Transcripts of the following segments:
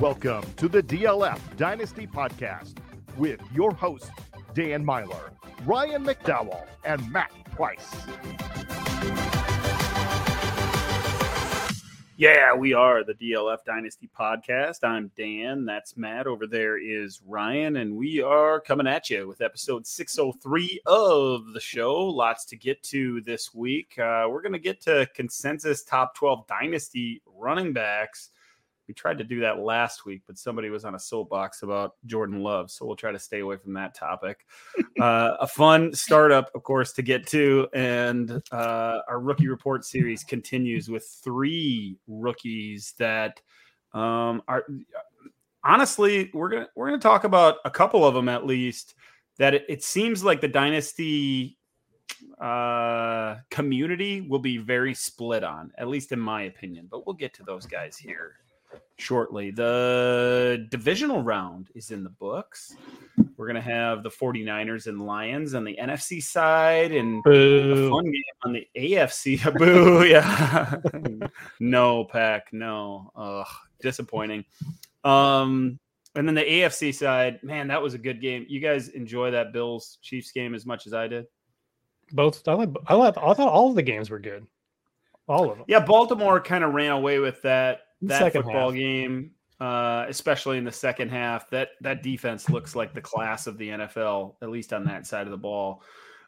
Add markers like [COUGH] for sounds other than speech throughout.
Welcome to the DLF Dynasty Podcast with your hosts, Dan Meylor, Ryan McDowell, and Matt Price. Yeah, we are the DLF Dynasty Podcast. I'm Dan. That's Matt. Over there is Ryan. And we are coming at you with episode 603 of the show. Lots to get to this week. Uh, we're going to get to consensus top 12 Dynasty running backs. We tried to do that last week, but somebody was on a soapbox about Jordan Love. So we'll try to stay away from that topic. [LAUGHS] uh, a fun startup, of course, to get to. And uh, our rookie report series continues with three rookies that um, are honestly, we're going to we're going to talk about a couple of them at least that it, it seems like the dynasty uh community will be very split on at least in my opinion but we'll get to those guys here shortly. The divisional round is in the books. We're going to have the 49ers and Lions on the NFC side and Boo. a fun game on the AFC. [LAUGHS] Boo, yeah. [LAUGHS] no, Pack, no. Ugh, disappointing. Um, and then the AFC side, man, that was a good game. You guys enjoy that Bills Chiefs game as much as I did? Both. I, like, I, like, I thought all of the games were good. All of them. Yeah, Baltimore kind of ran away with that that second football half. game, uh, especially in the second half, that that defense looks like the class of the NFL, at least on that side of the ball.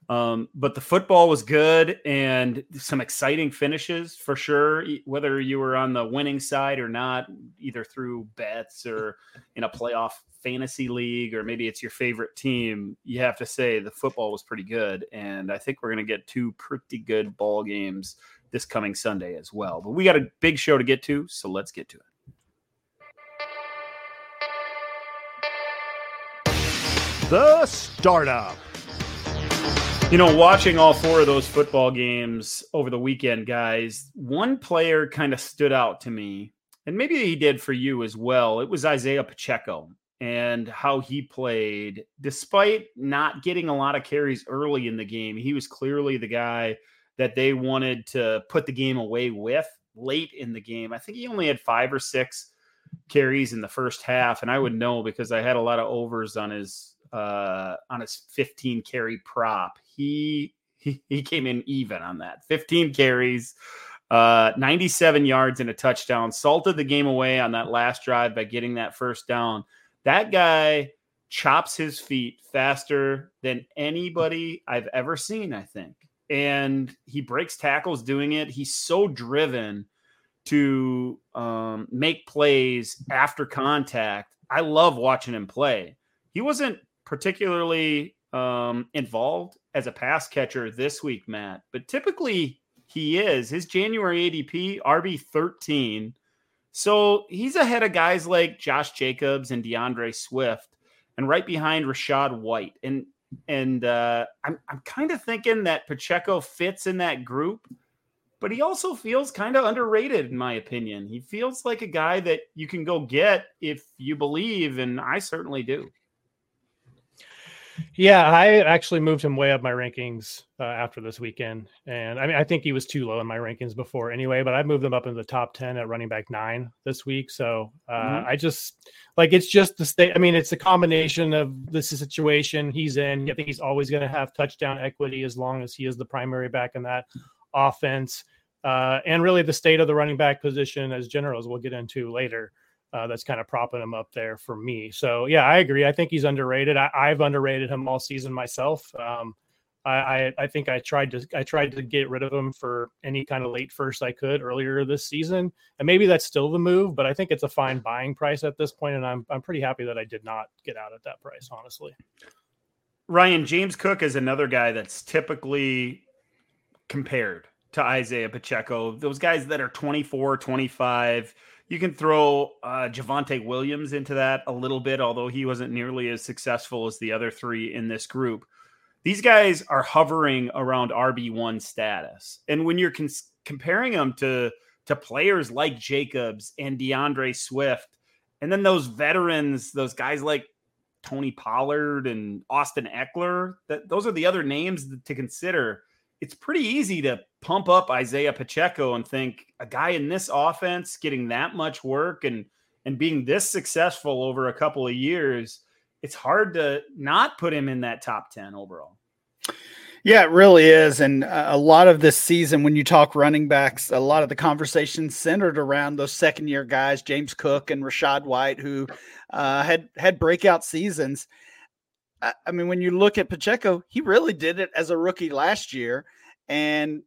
Um, but the football was good and some exciting finishes for sure. Whether you were on the winning side or not, either through bets or in a playoff fantasy league, or maybe it's your favorite team, you have to say the football was pretty good. And I think we're going to get two pretty good ball games this coming Sunday as well. But we got a big show to get to, so let's get to it. The startup. You know, watching all four of those football games over the weekend, guys, one player kind of stood out to me, and maybe he did for you as well. It was Isiah Pacheco and how he played. Despite not getting a lot of carries early in the game, he was clearly the guy that they wanted to put the game away with late in the game. I think he only had five or six carries in the first half, and I would know because I had a lot of overs on his uh, on his 15 carry prop. He [LAUGHS] he, came in even on that 15 carries. Uh, 97 yards and a touchdown, salted the game away on that last drive by getting that first down. That guy chops his feet faster than anybody I've ever seen, I think and he breaks tackles doing it. He's so driven to um, make plays after contact. I love watching him play. He wasn't particularly um, involved as a pass catcher this week, Matt, but typically he is. His January ADP, RB 13. So he's ahead of guys like Josh Jacobs and D'Andre Swift, and right behind Rachaad White. And and uh, I'm I'm kind of thinking that Pacheco fits in that group, but he also feels kind of underrated in my opinion. He feels like a guy that you can go get if you believe, and I certainly do. Yeah, I actually moved him way up my rankings uh, after this weekend, and I mean I think he was too low in my rankings before anyway. But I moved him up into the top ten at running back nine this week. So uh, mm-hmm. I just like it's just the state. I mean, it's a combination of this situation he's in. I think he's always going to have touchdown equity as long as he is the primary back in that offense, uh, and really the state of the running back position as generals we'll get into later uh, that's kind of propping him up there for me. So yeah, I agree. I think he's underrated. I, have underrated him all season myself. Um, I, I, I think I tried to I tried to get rid of him for any kind of late first I could earlier this season, and maybe that's still the move. But I think it's a fine buying price at this point, and I'm I'm pretty happy that I did not get out at that price. Honestly, Ryan James Cook is another guy that's typically compared to Isiah Pacheco. Those guys that are 24, 25 you can throw uh, Javonte Williams into that a little bit, although he wasn't nearly as successful as the other three in this group. These guys are hovering around RB1 status. And when you're cons- comparing them to, to players like Jacobs and D'Andre Swift, and then those veterans, those guys like Tony Pollard and Austin Ekeler, that those are the other names to consider it's pretty easy to pump up Isiah Pacheco and think a guy in this offense getting that much work and and being this successful over a couple of years, it's hard to not put him in that top 10 overall. Yeah, it really is. And a lot of this season, when you talk running backs, a lot of the conversation centered around those second year guys, James Cook and Rachaad White, who uh, had had breakout seasons. I, I mean, when you look at Pacheco, he really did it as a rookie last year, and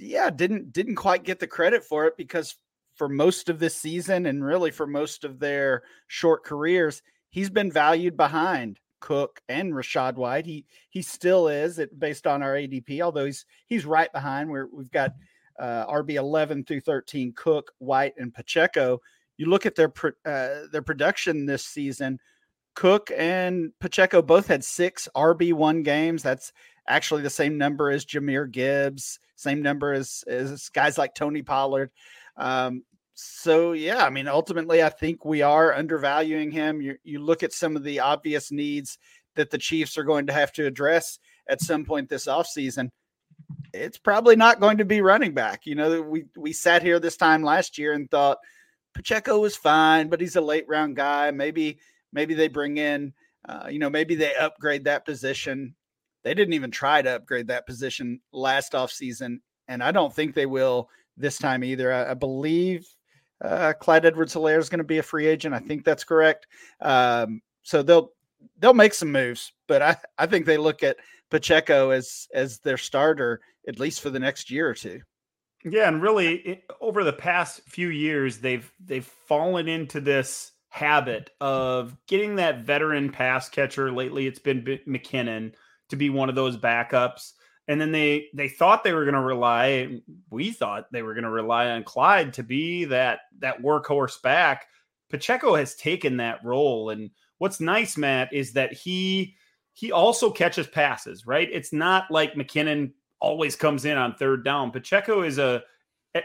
yeah, didn't didn't quite get the credit for it because for most of this season and really for most of their short careers, he's been valued behind Cook and Rachaad White. He he still is it based on our ADP, although he's he's right behind where we've got uh, RB eleven through thirteen Cook, White, and Pacheco. You look at their uh, their production this season. Cook and Pacheco both had six RB one games. That's actually the same number as Jahmyr Gibbs, same number as, as guys like Tony Pollard. Um, so yeah, I mean, ultimately, I think we are undervaluing him. You you look at some of the obvious needs that the Chiefs are going to have to address at some point this offseason. It's probably not going to be running back. You know, we we sat here this time last year and thought Pacheco was fine, but he's a late round guy. Maybe maybe they bring in, uh, you know, maybe they upgrade that position. They didn't even try to upgrade that position last offseason, and I don't think they will this time either. I, I believe uh, Clyde Edwards Helaire is going to be a free agent. I think that's correct. Um, so they'll they'll make some moves, but I, I think they look at Pacheco as as their starter at least for the next year or two. Yeah, and really it, over the past few years, they've they've fallen into this habit of getting that veteran pass catcher. Lately, it's been McKinnon to be one of those backups. And then they they thought they were going to rely we thought they were going to rely on Clyde to be that that workhorse back. Pacheco has taken that role and what's nice Matt is that he he also catches passes right? It's not like McKinnon always comes in on third down. Pacheco is a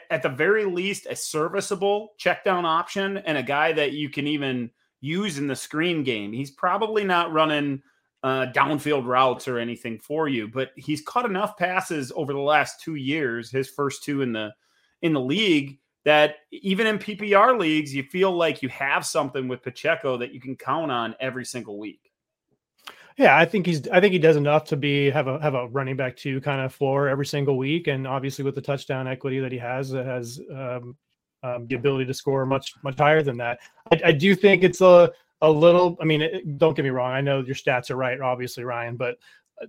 at the very least a serviceable check down option and a guy that you can even use in the screen game. He's probably not running uh, downfield routes or anything for you. But he's caught enough passes over the last two years, his first two in the in the league, that even in PPR leagues, you feel like you have something with Pacheco that you can count on every single week. Yeah, I think he's. I think he does enough to be have a have a running back two kind of floor every single week, and obviously with the touchdown equity that he has, it has um, um, the ability to score much much higher than that. I, I do think it's a a little. I mean, don't get me wrong. I know your stats are right, obviously, Ryan, but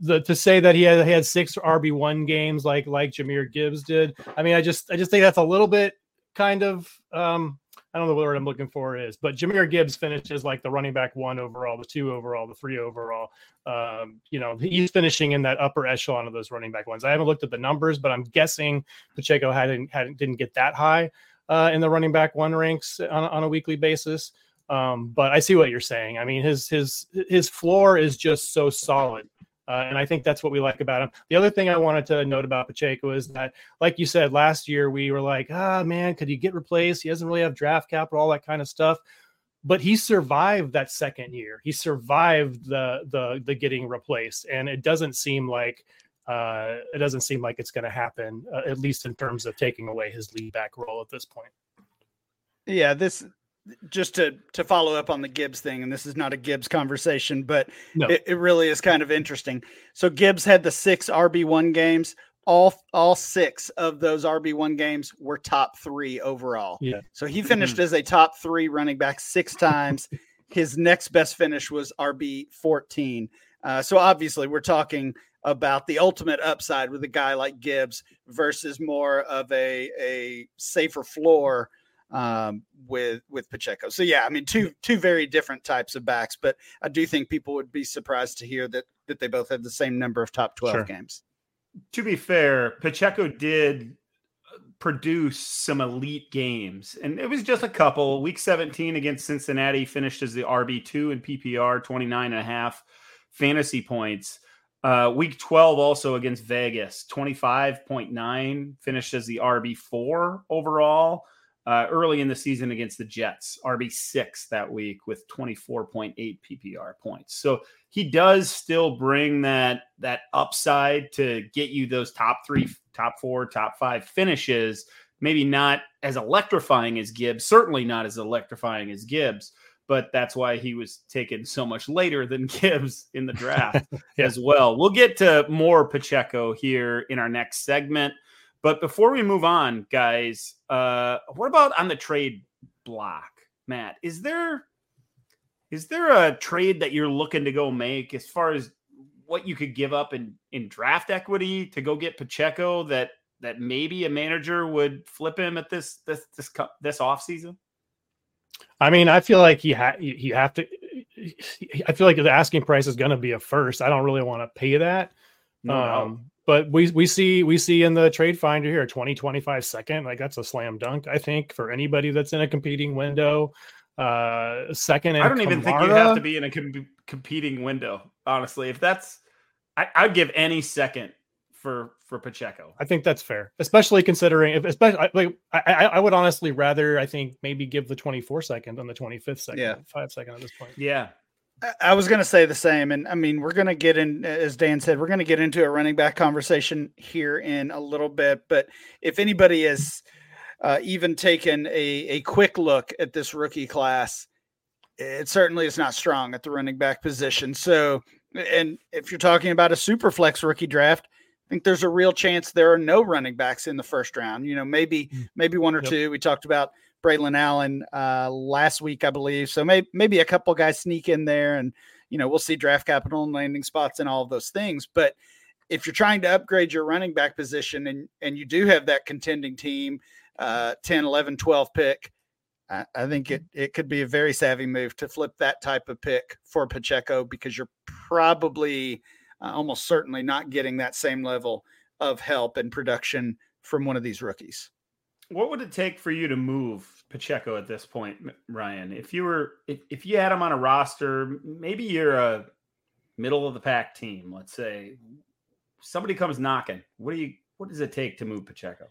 the to say that he had he had six RB one games like like Jahmyr Gibbs did. I mean, I just I just think that's a little bit kind of um I don't know what word I'm looking for is, but Jahmyr Gibbs finishes like the running back one overall, the two overall, the three overall. Um, you know, he's finishing in that upper echelon of those running back ones. I haven't looked at the numbers, but I'm guessing Pacheco hadn't hadn't didn't get that high uh, in the running back one ranks on, on a weekly basis. Um, but I see what you're saying. I mean, his his his floor is just so solid. Uh, and I think that's what we like about him. The other thing I wanted to note about Pacheco is that, like you said, last year we were like, ah, man, could he get replaced? He doesn't really have draft capital, all that kind of stuff. But he survived that second year. He survived the the the getting replaced, and it doesn't seem like uh, it doesn't seem like it's going to happen, uh, at least in terms of taking away his lead back role at this point. Yeah, this just to to follow up on the Gibbs thing, and this is not a Gibbs conversation, but no. it, it, really is kind of interesting. So Gibbs had the six RB one games. All all six of those RB one games were top three overall. Yeah. So he finished mm-hmm. as a top three running back six times. [LAUGHS] His next best finish was RB fourteen. Uh, so obviously, we're talking about the ultimate upside with a guy like Gibbs versus more of a a safer floor um, with with Pacheco. So yeah, I mean two two very different types of backs, but I do think people would be surprised to hear that that they both have the same number of top twelve sure. games. To be fair, Pacheco did uh, produce some elite games, and it was just a couple. Week 17 against Cincinnati finished as the RB2 in PPR, 29 and a half fantasy points. Uh, week 12 also against Vegas, 25.9, finished as the RB4 overall uh, early in the season against the Jets, RB6 that week with 24.8 PPR points. So he does still bring that that upside to get you those top 3, top 4, top 5 finishes maybe not as electrifying as Gibbs, certainly not as electrifying as Gibbs, but that's why he was taken so much later than [LAUGHS] Gibbs in the draft [LAUGHS] yeah. as well. We'll get to more Pacheco here in our next segment. But before we move on, guys, uh, what about on the trade block, Matt? Is there is there a trade that you're looking to go make as far as what you could give up in in draft equity to go get Pacheco that that maybe a manager would flip him at this this this this off season? I mean, I feel like he ha- you have to. I feel like the asking price is going to be a first. I don't really want to pay that. No, um, no. But we we see we see in the trade finder here 20 25 second like that's a slam dunk I think for anybody that's in a competing window. Uh, second, I don't Kamara, even think you have to be in a com- competing window. Honestly, if that's, I, I'd give any second for for Pacheco. I think that's fair, especially considering if especially like I, I would honestly rather I think maybe give the 24 second than the 25th second, yeah, five second at this point. Yeah. I was going to say the same. And I mean, we're going to get in, as Dan said, we're going to get into a running back conversation here in a little bit. But if anybody has uh, even taken a, a quick look at this rookie class, it certainly is not strong at the running back position. So, and if you're talking about a super flex rookie draft, I think there's a real chance there are no running backs in the first round. You know, maybe mm. maybe one or yep. two. We talked about Braelon Allen uh, last week, I believe. So maybe maybe a couple guys sneak in there, and you know we'll see draft capital and landing spots and all of those things. But if you're trying to upgrade your running back position and and you do have that contending team, uh, 10, 11, 12 pick, I, I think it it could be a very savvy move to flip that type of pick for Pacheco because you're probably uh, almost certainly not getting that same level of help and production from one of these rookies. What would it take for you to move Pacheco at this point, Ryan? If you were if, if you had him on a roster, maybe you're a middle of the pack team, let's say. Somebody comes knocking. What do you what does it take to move Pacheco?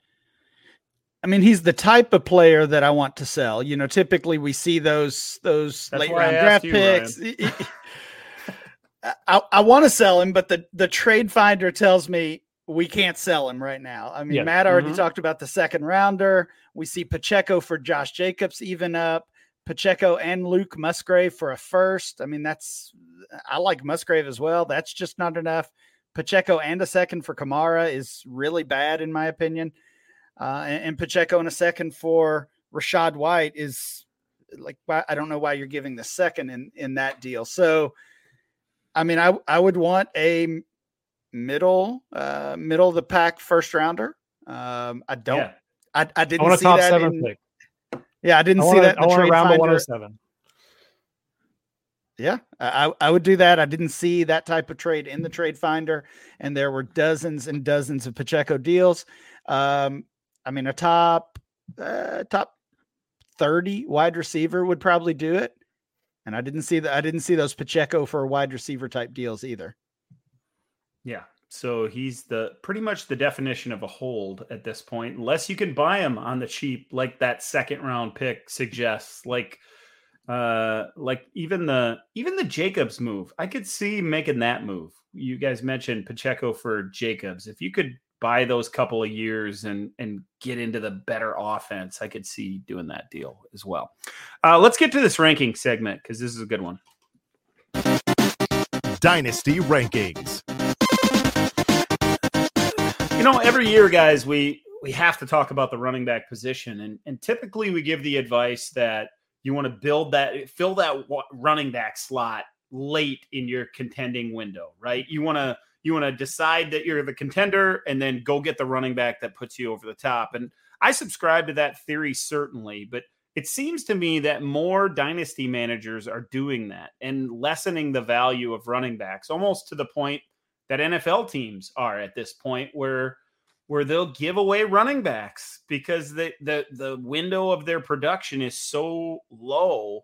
I mean, he's the type of player that I want to sell. You know, typically we see those those That's late round draft you, picks. [LAUGHS] I, I want to sell him, but the the trade finder tells me we can't sell him right now. I mean, yeah. Matt already mm-hmm. talked about the second rounder. We see Pacheco for Josh Jacobs even up. Pacheco and Luke Musgrave for a first. I mean, that's I like Musgrave as well. That's just not enough. Pacheco and a second for Kamara is really bad in my opinion. Uh, and, and Pacheco in a second for Rachaad White is like I don't know why you're giving the second in in that deal. So I mean, I I would want a middle uh middle of the pack first rounder. Um, I don't. Yeah. I I didn't I see that. In, pick. Yeah, I didn't I see that. I want to round 107. Yeah, I, I would do that. I didn't see that type of trade in the trade finder, and there were dozens and dozens of Pacheco deals. Um, I mean, a top uh, top thirty wide receiver would probably do it. And I didn't see that. I didn't see those Pacheco for wide receiver type deals either. Yeah. So he's the pretty much the definition of a hold at this point, unless you can buy him on the cheap, like that second round pick suggests. Like, uh, like even the even the Jacobs move, I could see making that move. You guys mentioned Pacheco for Jacobs. If you could buy those couple of years and and get into the better offense, I could see doing that deal as well. Uh, let's get to this ranking segment because this is a good one. Dynasty rankings. Know, every year, guys, we we have to talk about the running back position, and and typically we give the advice that you want to build that, fill that running back slot late in your contending window, right? You want to you want to decide that you're the contender and then go get the running back that puts you over the top. And I subscribe to that theory certainly, but it seems to me that more dynasty managers are doing that and lessening the value of running backs almost to the point that NFL teams are at this point where where they'll give away running backs because the the the window of their production is so low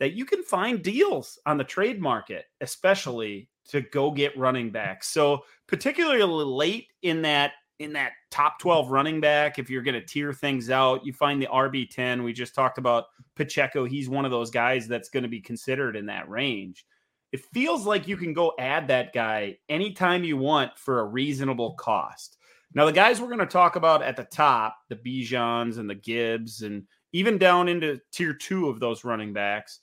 that you can find deals on the trade market especially to go get running backs. So particularly late in that in that top 12 running back, if you're going to tier things out, you find the RB10. We just talked about Pacheco. He's one of those guys that's going to be considered in that range. It feels like you can go add that guy anytime you want for a reasonable cost. Now, the guys we're going to talk about at the top, the Bijans and the Gibbs, and even down into tier two of those running backs,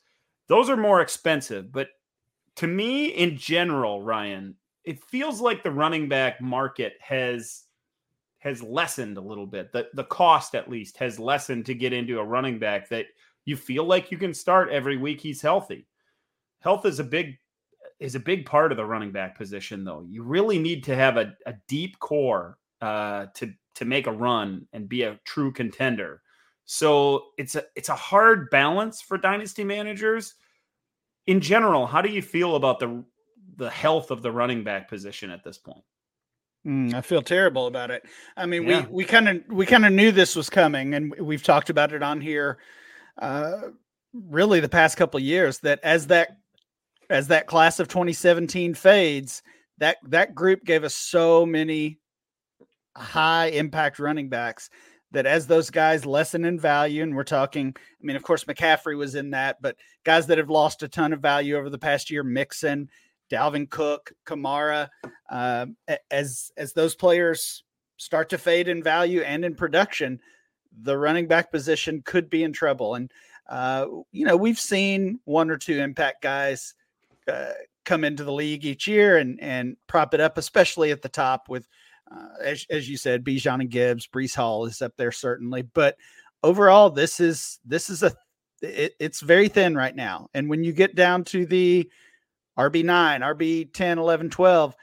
those are more expensive. But to me, in general, Ryan, it feels like the running back market has has lessened a little bit. The the cost at least has lessened to get into a running back that you feel like you can start every week he's healthy. Health is a big is a big part of the running back position though. You really need to have a, a deep core uh, to to make a run and be a true contender. So it's a it's a hard balance for dynasty managers. In general, how do you feel about the the health of the running back position at this point? Mm, I feel terrible about it. I mean, yeah. we we kind of we kind of knew this was coming, and we've talked about it on here, uh, really the past couple years. That as that as that class of 2017 fades, that that group gave us so many high impact running backs that as those guys lessen in value, and we're talking, I mean, of course, McCaffrey was in that, but guys that have lost a ton of value over the past year, Mixon, Dalvin Cook, Kamara, uh, as as those players start to fade in value and in production, the running back position could be in trouble. And uh, you know, we've seen one or two impact guys uh, come into the league each year and and prop it up, especially at the top with uh, as, as you said, Bijan and Gibbs, Breece Hall is up there certainly, but overall, this is this is a it, it's very thin right now. And when you get down to the RB nine, RB 10, 11, 12,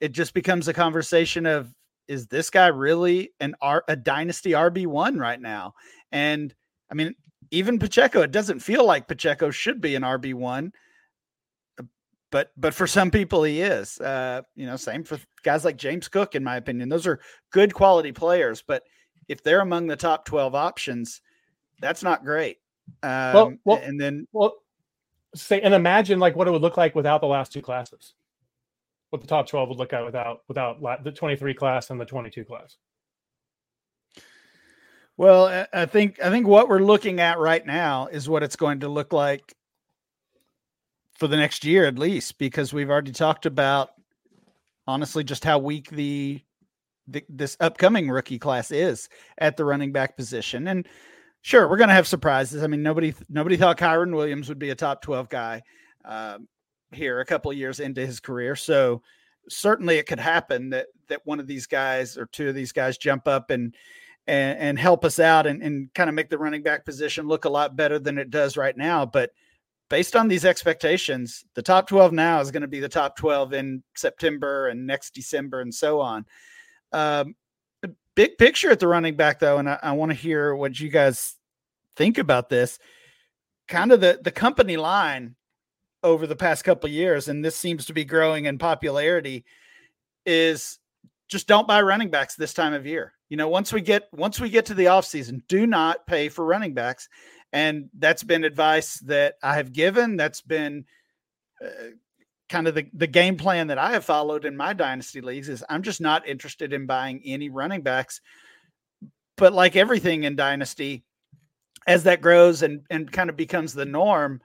it just becomes a conversation of is this guy really an R, a dynasty RB one right now? And I mean, even Pacheco, it doesn't feel like Pacheco should be an RB one but but for some people he is. Uh, you know, same for guys like James Cook, in my opinion. Those are good quality players, but if they're among the top twelve options, that's not great. Um, well, well, and then well, say and imagine like what it would look like without the last two classes. What the top twelve would look at without without the twenty three class and the twenty two class. Well, I think I think what we're looking at right now is what it's going to look like for the next year at least, because we've already talked about honestly just how weak the, the this upcoming rookie class is at the running back position. And sure, we're going to have surprises. I mean, nobody nobody thought Kyren Williams would be a top twelve guy um, here a couple years into his career. So certainly it could happen that that one of these guys or two of these guys jump up and and, and help us out and, and kind of make the running back position look a lot better than it does right now. But based on these expectations, the top 12 now is going to be the top 12 in September and next December and so on. Um, big picture at the running back, though, and I, I want to hear what you guys think about this. Kind of the, the company line over the past couple years, and this seems to be growing in popularity, is just don't buy running backs this time of year. You know, once we get once we get to the offseason, do not pay for running backs and that's been advice that I have given. That's been uh, kind of the, the game plan that I have followed in my dynasty leagues is I'm just not interested in buying any running backs. But like everything in dynasty, as that grows and, and kind of becomes the norm,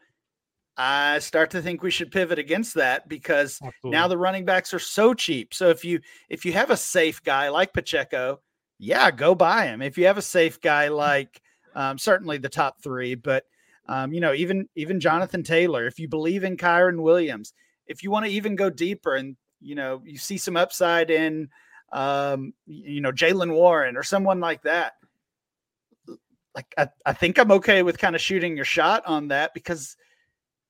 I start to think we should pivot against that because Absolutely. now the running backs are so cheap. So if you if you have a safe guy like Pacheco, yeah, go buy him. If you have a safe guy like um, certainly the top three, but um, you know, even even Jonathan Taylor. If you believe in Kyren Williams, if you want to even go deeper, and you know, you see some upside in, um, you know, Jaylen Warren or someone like that. Like I, I think I'm okay with kind of shooting your shot on that because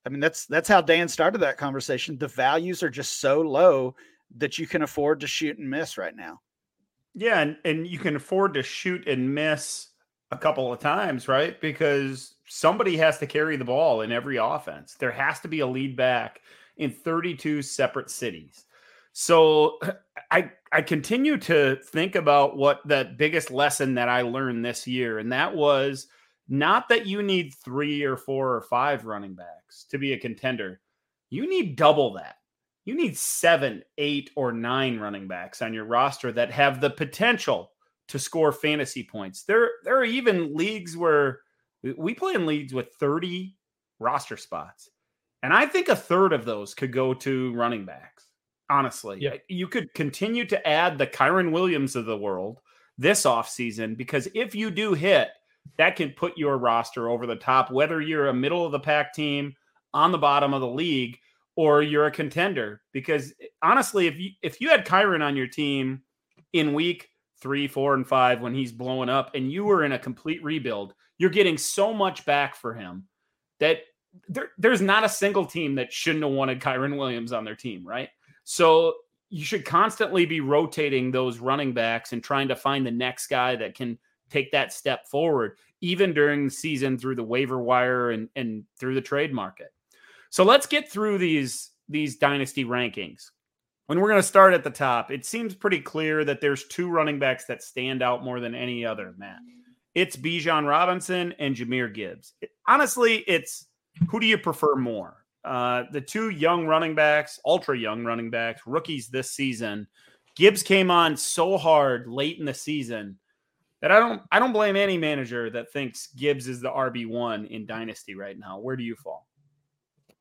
I mean that's that's how Dan started that conversation. The values are just so low that you can afford to shoot and miss right now. Yeah, and, and you can afford to shoot and miss a couple of times, right? Because somebody has to carry the ball in every offense. There has to be a lead back in 32 separate cities. So [CLEARS THROAT] I I continue to think about what that biggest lesson that I learned this year and that was not that you need 3 or 4 or 5 running backs to be a contender. You need double that. You need 7, 8 or 9 running backs on your roster that have the potential to score fantasy points. There, there are even leagues where we play in leagues with 30 roster spots. And I think a third of those could go to running backs. Honestly, yeah. you could continue to add the Kyren Williams of the world this offseason because if you do hit, that can put your roster over the top, whether you're a middle of the pack team on the bottom of the league or you're a contender. Because honestly, if you if you had Kyren on your team in week three, four, and five when he's blowing up, and you were in a complete rebuild, you're getting so much back for him that there, there's not a single team that shouldn't have wanted Kyren Williams on their team, right? So you should constantly be rotating those running backs and trying to find the next guy that can take that step forward, even during the season through the waiver wire and, and through the trade market. So let's get through these these dynasty rankings. When we're going to start at the top, it seems pretty clear that there's two running backs that stand out more than any other, Matt. It's Bijan Robinson and Jahmyr Gibbs. It, honestly, it's who do you prefer more? Uh, the two young running backs, ultra young running backs, rookies this season. Gibbs came on so hard late in the season that I don't I don't blame any manager that thinks Gibbs is the RB one in Dynasty right now. Where do you fall?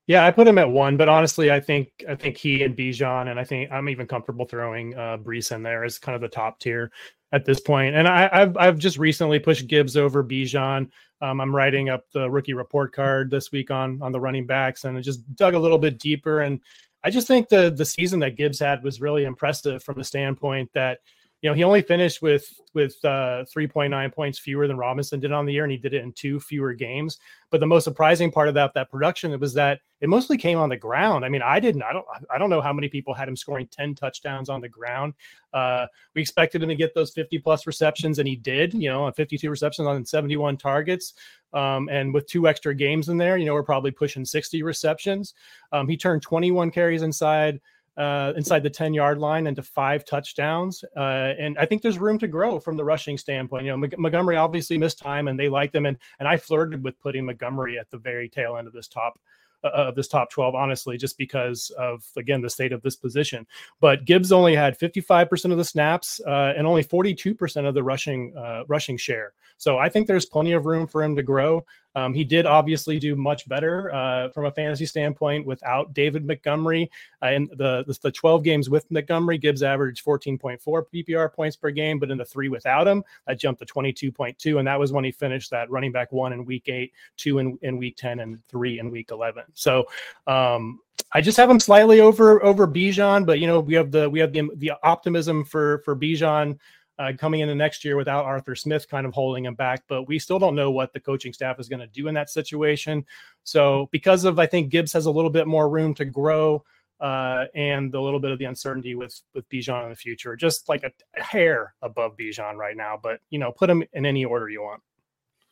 Yeah, I put him at one, but honestly, I think I think he and Bijan, and I think I'm even comfortable throwing uh, Breece in there as kind of the top tier at this point. And I, have I've just recently pushed Gibbs over Bijan. Um, I'm writing up the rookie report card this week on on the running backs, and I just dug a little bit deeper. And I just think the the season that Gibbs had was really impressive from the standpoint that you know, he only finished with with uh, 3.9 points fewer than Robinson did on the year, and he did it in two fewer games. But the most surprising part of that that production was that it mostly came on the ground. I mean, I didn't, I don't, I don't know how many people had him scoring 10 touchdowns on the ground. Uh, we expected him to get those 50 plus receptions, and he did. You know, on 52 receptions on 71 targets, um, and with two extra games in there, you know, we're probably pushing 60 receptions. Um, he turned 21 carries inside uh, inside the 10 yard line into five touchdowns. Uh, and I think there's room to grow from the rushing standpoint. You know, Montgomery obviously missed time and they liked him. And, and I flirted with putting Montgomery at the very tail end of this top uh, of this top 12, honestly, just because of, again, the state of this position. But Gibbs only had 55% of the snaps uh, and only 42% of the rushing uh, rushing share. So I think there's plenty of room for him to grow. Um, he did obviously do much better uh, from a fantasy standpoint without David Montgomery. Uh, the, the, the 12 games with Montgomery, Gibbs averaged 14.4 PPR points per game, but in the three without him, that jumped to 22.2. And that was when he finished that running back one in week eight, two in, in week 10, and three in week 11. So, um, I just have him slightly over over Bijan, but you know we have the we have the the optimism for for Bijan uh, coming into next year without Arthur Smith kind of holding him back. But we still don't know what the coaching staff is going to do in that situation. So, because of I think Gibbs has a little bit more room to grow uh, and a little bit of the uncertainty with with Bijan in the future, just like a, hair above Bijan right now. But you know, put him in any order you want.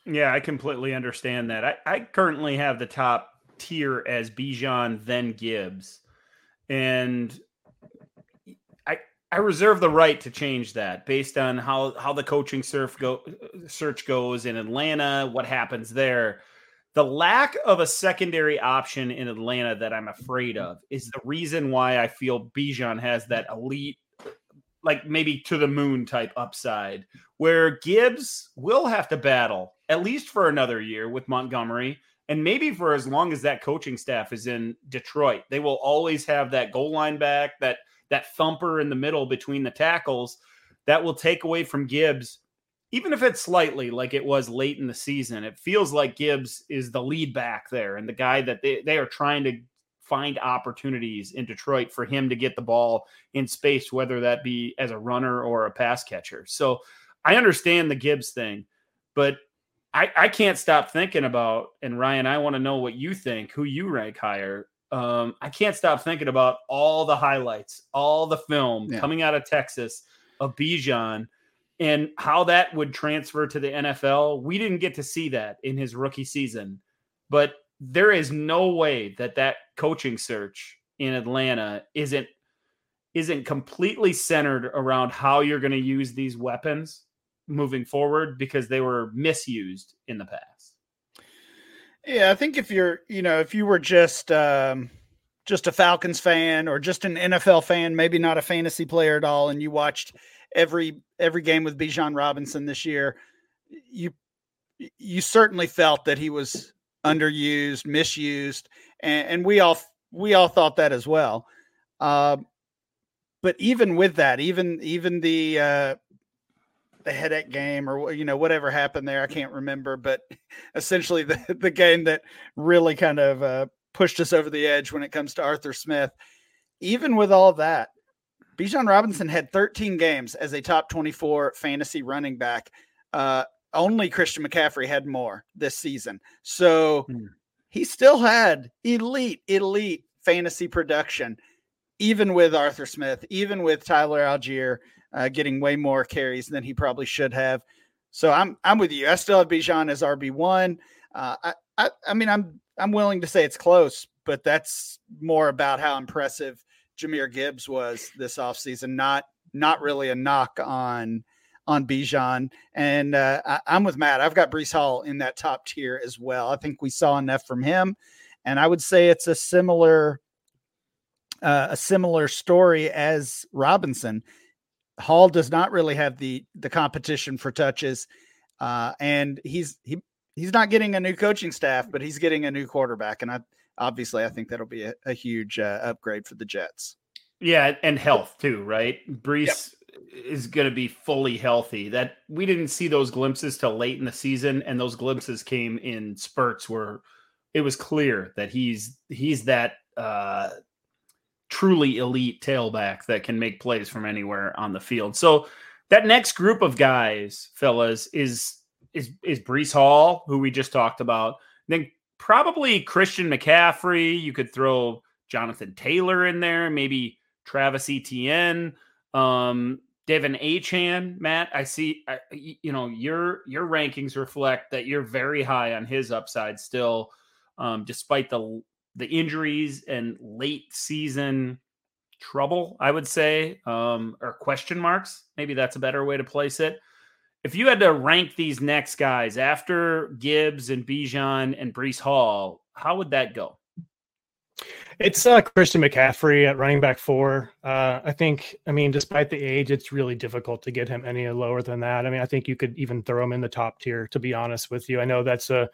Yeah, I completely understand that. I, I currently have the top tier as Bijan, then Gibbs. And I reserve the right to change that based on how how the coaching surf go search goes in Atlanta, what happens there. The lack of a secondary option in Atlanta that I'm afraid of is the reason why I feel Bijan has that elite, like maybe to the moon type upside, where Gibbs will have to battle at least for another year with Montgomery and maybe for as long as that coaching staff is in Detroit. They will always have that goal line back that that thumper in the middle between the tackles that will take away from Gibbs, even if it's slightly like it was late in the season. It feels like Gibbs is the lead back there and the guy that they, they are trying to find opportunities in Detroit for him to get the ball in space, whether that be as a runner or a pass catcher. So I understand the Gibbs thing, but I, I can't stop thinking about, and Ryan, I want to know what you think, who you rank higher um, I can't stop thinking about all the highlights, all the film yeah. coming out of Texas of Bijan and how that would transfer to the NFL. We didn't get to see that in his rookie season, but there is no way that that coaching search in Atlanta isn't isn't completely centered around how you're going to use these weapons moving forward because they were misused in the past. Yeah, I think if you're, you know, if you were just um, just a Falcons fan or just an NFL fan, maybe not a fantasy player at all, and you watched every every game with Bijan Robinson this year, you you certainly felt that he was underused, misused, and, and we all we all thought that as well. Uh, but even with that, even even the uh, the headache game or you know whatever happened there, I can't remember, but essentially the [LAUGHS] the game that really kind of uh, pushed us over the edge when it comes to Arthur Smith. Even with all that, Bijan Robinson had 13 games as a top 24 fantasy running back. Uh, only Christian McCaffrey had more this season. So hmm. he still had elite, elite fantasy production, even with Arthur Smith, even with Tyler Allgeier uh, getting way more carries than he probably should have. So I'm I'm with you. I still have Bijan as RB one. Uh, I, I I mean I'm I'm willing to say it's close, but that's more about how impressive Jahmyr Gibbs was this offseason, not not really a knock on on Bijan. And uh, I, am with Matt. I've got Breece Hall in that top tier as well. I think we saw enough from him, and I would say it's a similar uh, a similar story as Robinson. Hall does not really have the the competition for touches, uh, and he's he he's not getting a new coaching staff, but he's getting a new quarterback, and I obviously I think that'll be a, a huge uh, upgrade for the Jets. Yeah, and health too, right? Breece yep. is going to be fully healthy. That we didn't see those glimpses till late in the season, and those glimpses came in spurts where it was clear that he's he's that uh, truly elite tailback that can make plays from anywhere on the field. So that next group of guys, fellas, is is is Breece Hall, who we just talked about. Then probably Christian McCaffrey. You could throw Jonathan Taylor in there, maybe Travis Etienne, um, De'Von Achane. Matt, I see. I, you know your your rankings reflect that you're very high on his upside still, um, despite the the injuries and late season trouble. I would say, um, or question marks. Maybe that's a better way to place it if you had to rank these next guys after Gibbs and Bijan and Breece Hall, how would that go? It's uh, Christian McCaffrey at running back four. Uh, I think, I mean, despite the age, it's really difficult to get him any lower than that. I mean, I think you could even throw him in the top tier, to be honest with you. I know that's a,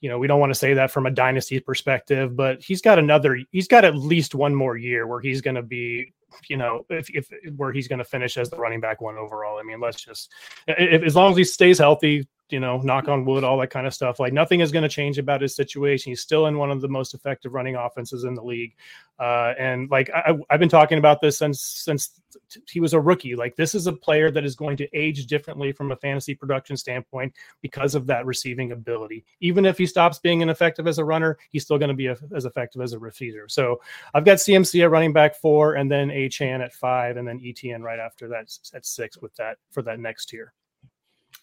you know, we don't want to say that from a dynasty perspective, but he's got another, he's got at least one more year where he's going to be you know, if, if where he's going to finish as the running back one overall. I mean, let's just, if, as long as he stays healthy, you know, knock on wood, all that kind of stuff. Like nothing is going to change about his situation. He's still in one of the most effective running offenses in the league. Uh, and like I, have been talking about this since since he was a rookie. Like this is a player that is going to age differently from a fantasy production standpoint because of that receiving ability. Even if he stops being ineffective as a runner, he's still going to be a, as effective as a receiver. So I've got CMC at running back four, and then Achane at five, and then ETN right after that at six with that for that next tier.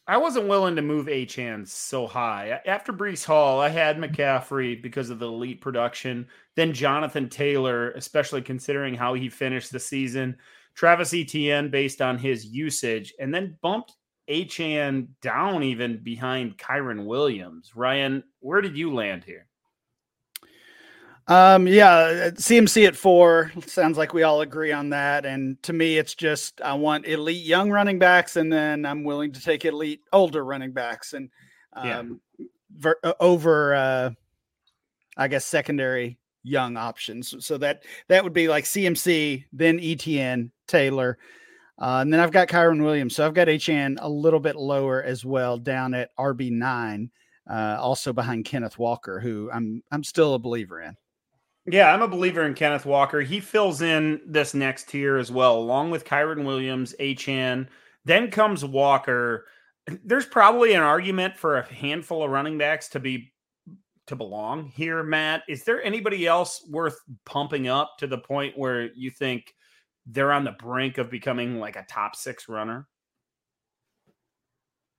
I wasn't willing to move Achane so high. After Breece Hall, I had McCaffrey because of the elite production. Then Jonathan Taylor, especially considering how he finished the season. Travis Etienne based on his usage, and then bumped Achane down even behind Kyren Williams. Ryan, where did you land here? Um, yeah, CMC at four sounds like we all agree on that. And to me, it's just I want elite young running backs, and then I'm willing to take elite older running backs and um, yeah. ver- uh, over, uh, I guess, secondary young options. So that that would be like CMC, then ETN, Taylor, uh, and then I've got Kyren Williams. So I've got Achane a little bit lower as well, down at RB nine, uh, also behind Kenneth Walker, who I'm I'm still a believer in. Yeah, I'm a believer in Kenneth Walker. He fills in this next tier as well, along with Kyren Williams, Achane. Then comes Walker. There's probably an argument for a handful of running backs to be to belong here, Matt. Is there anybody else worth pumping up to the point where you think they're on the brink of becoming like a top six runner?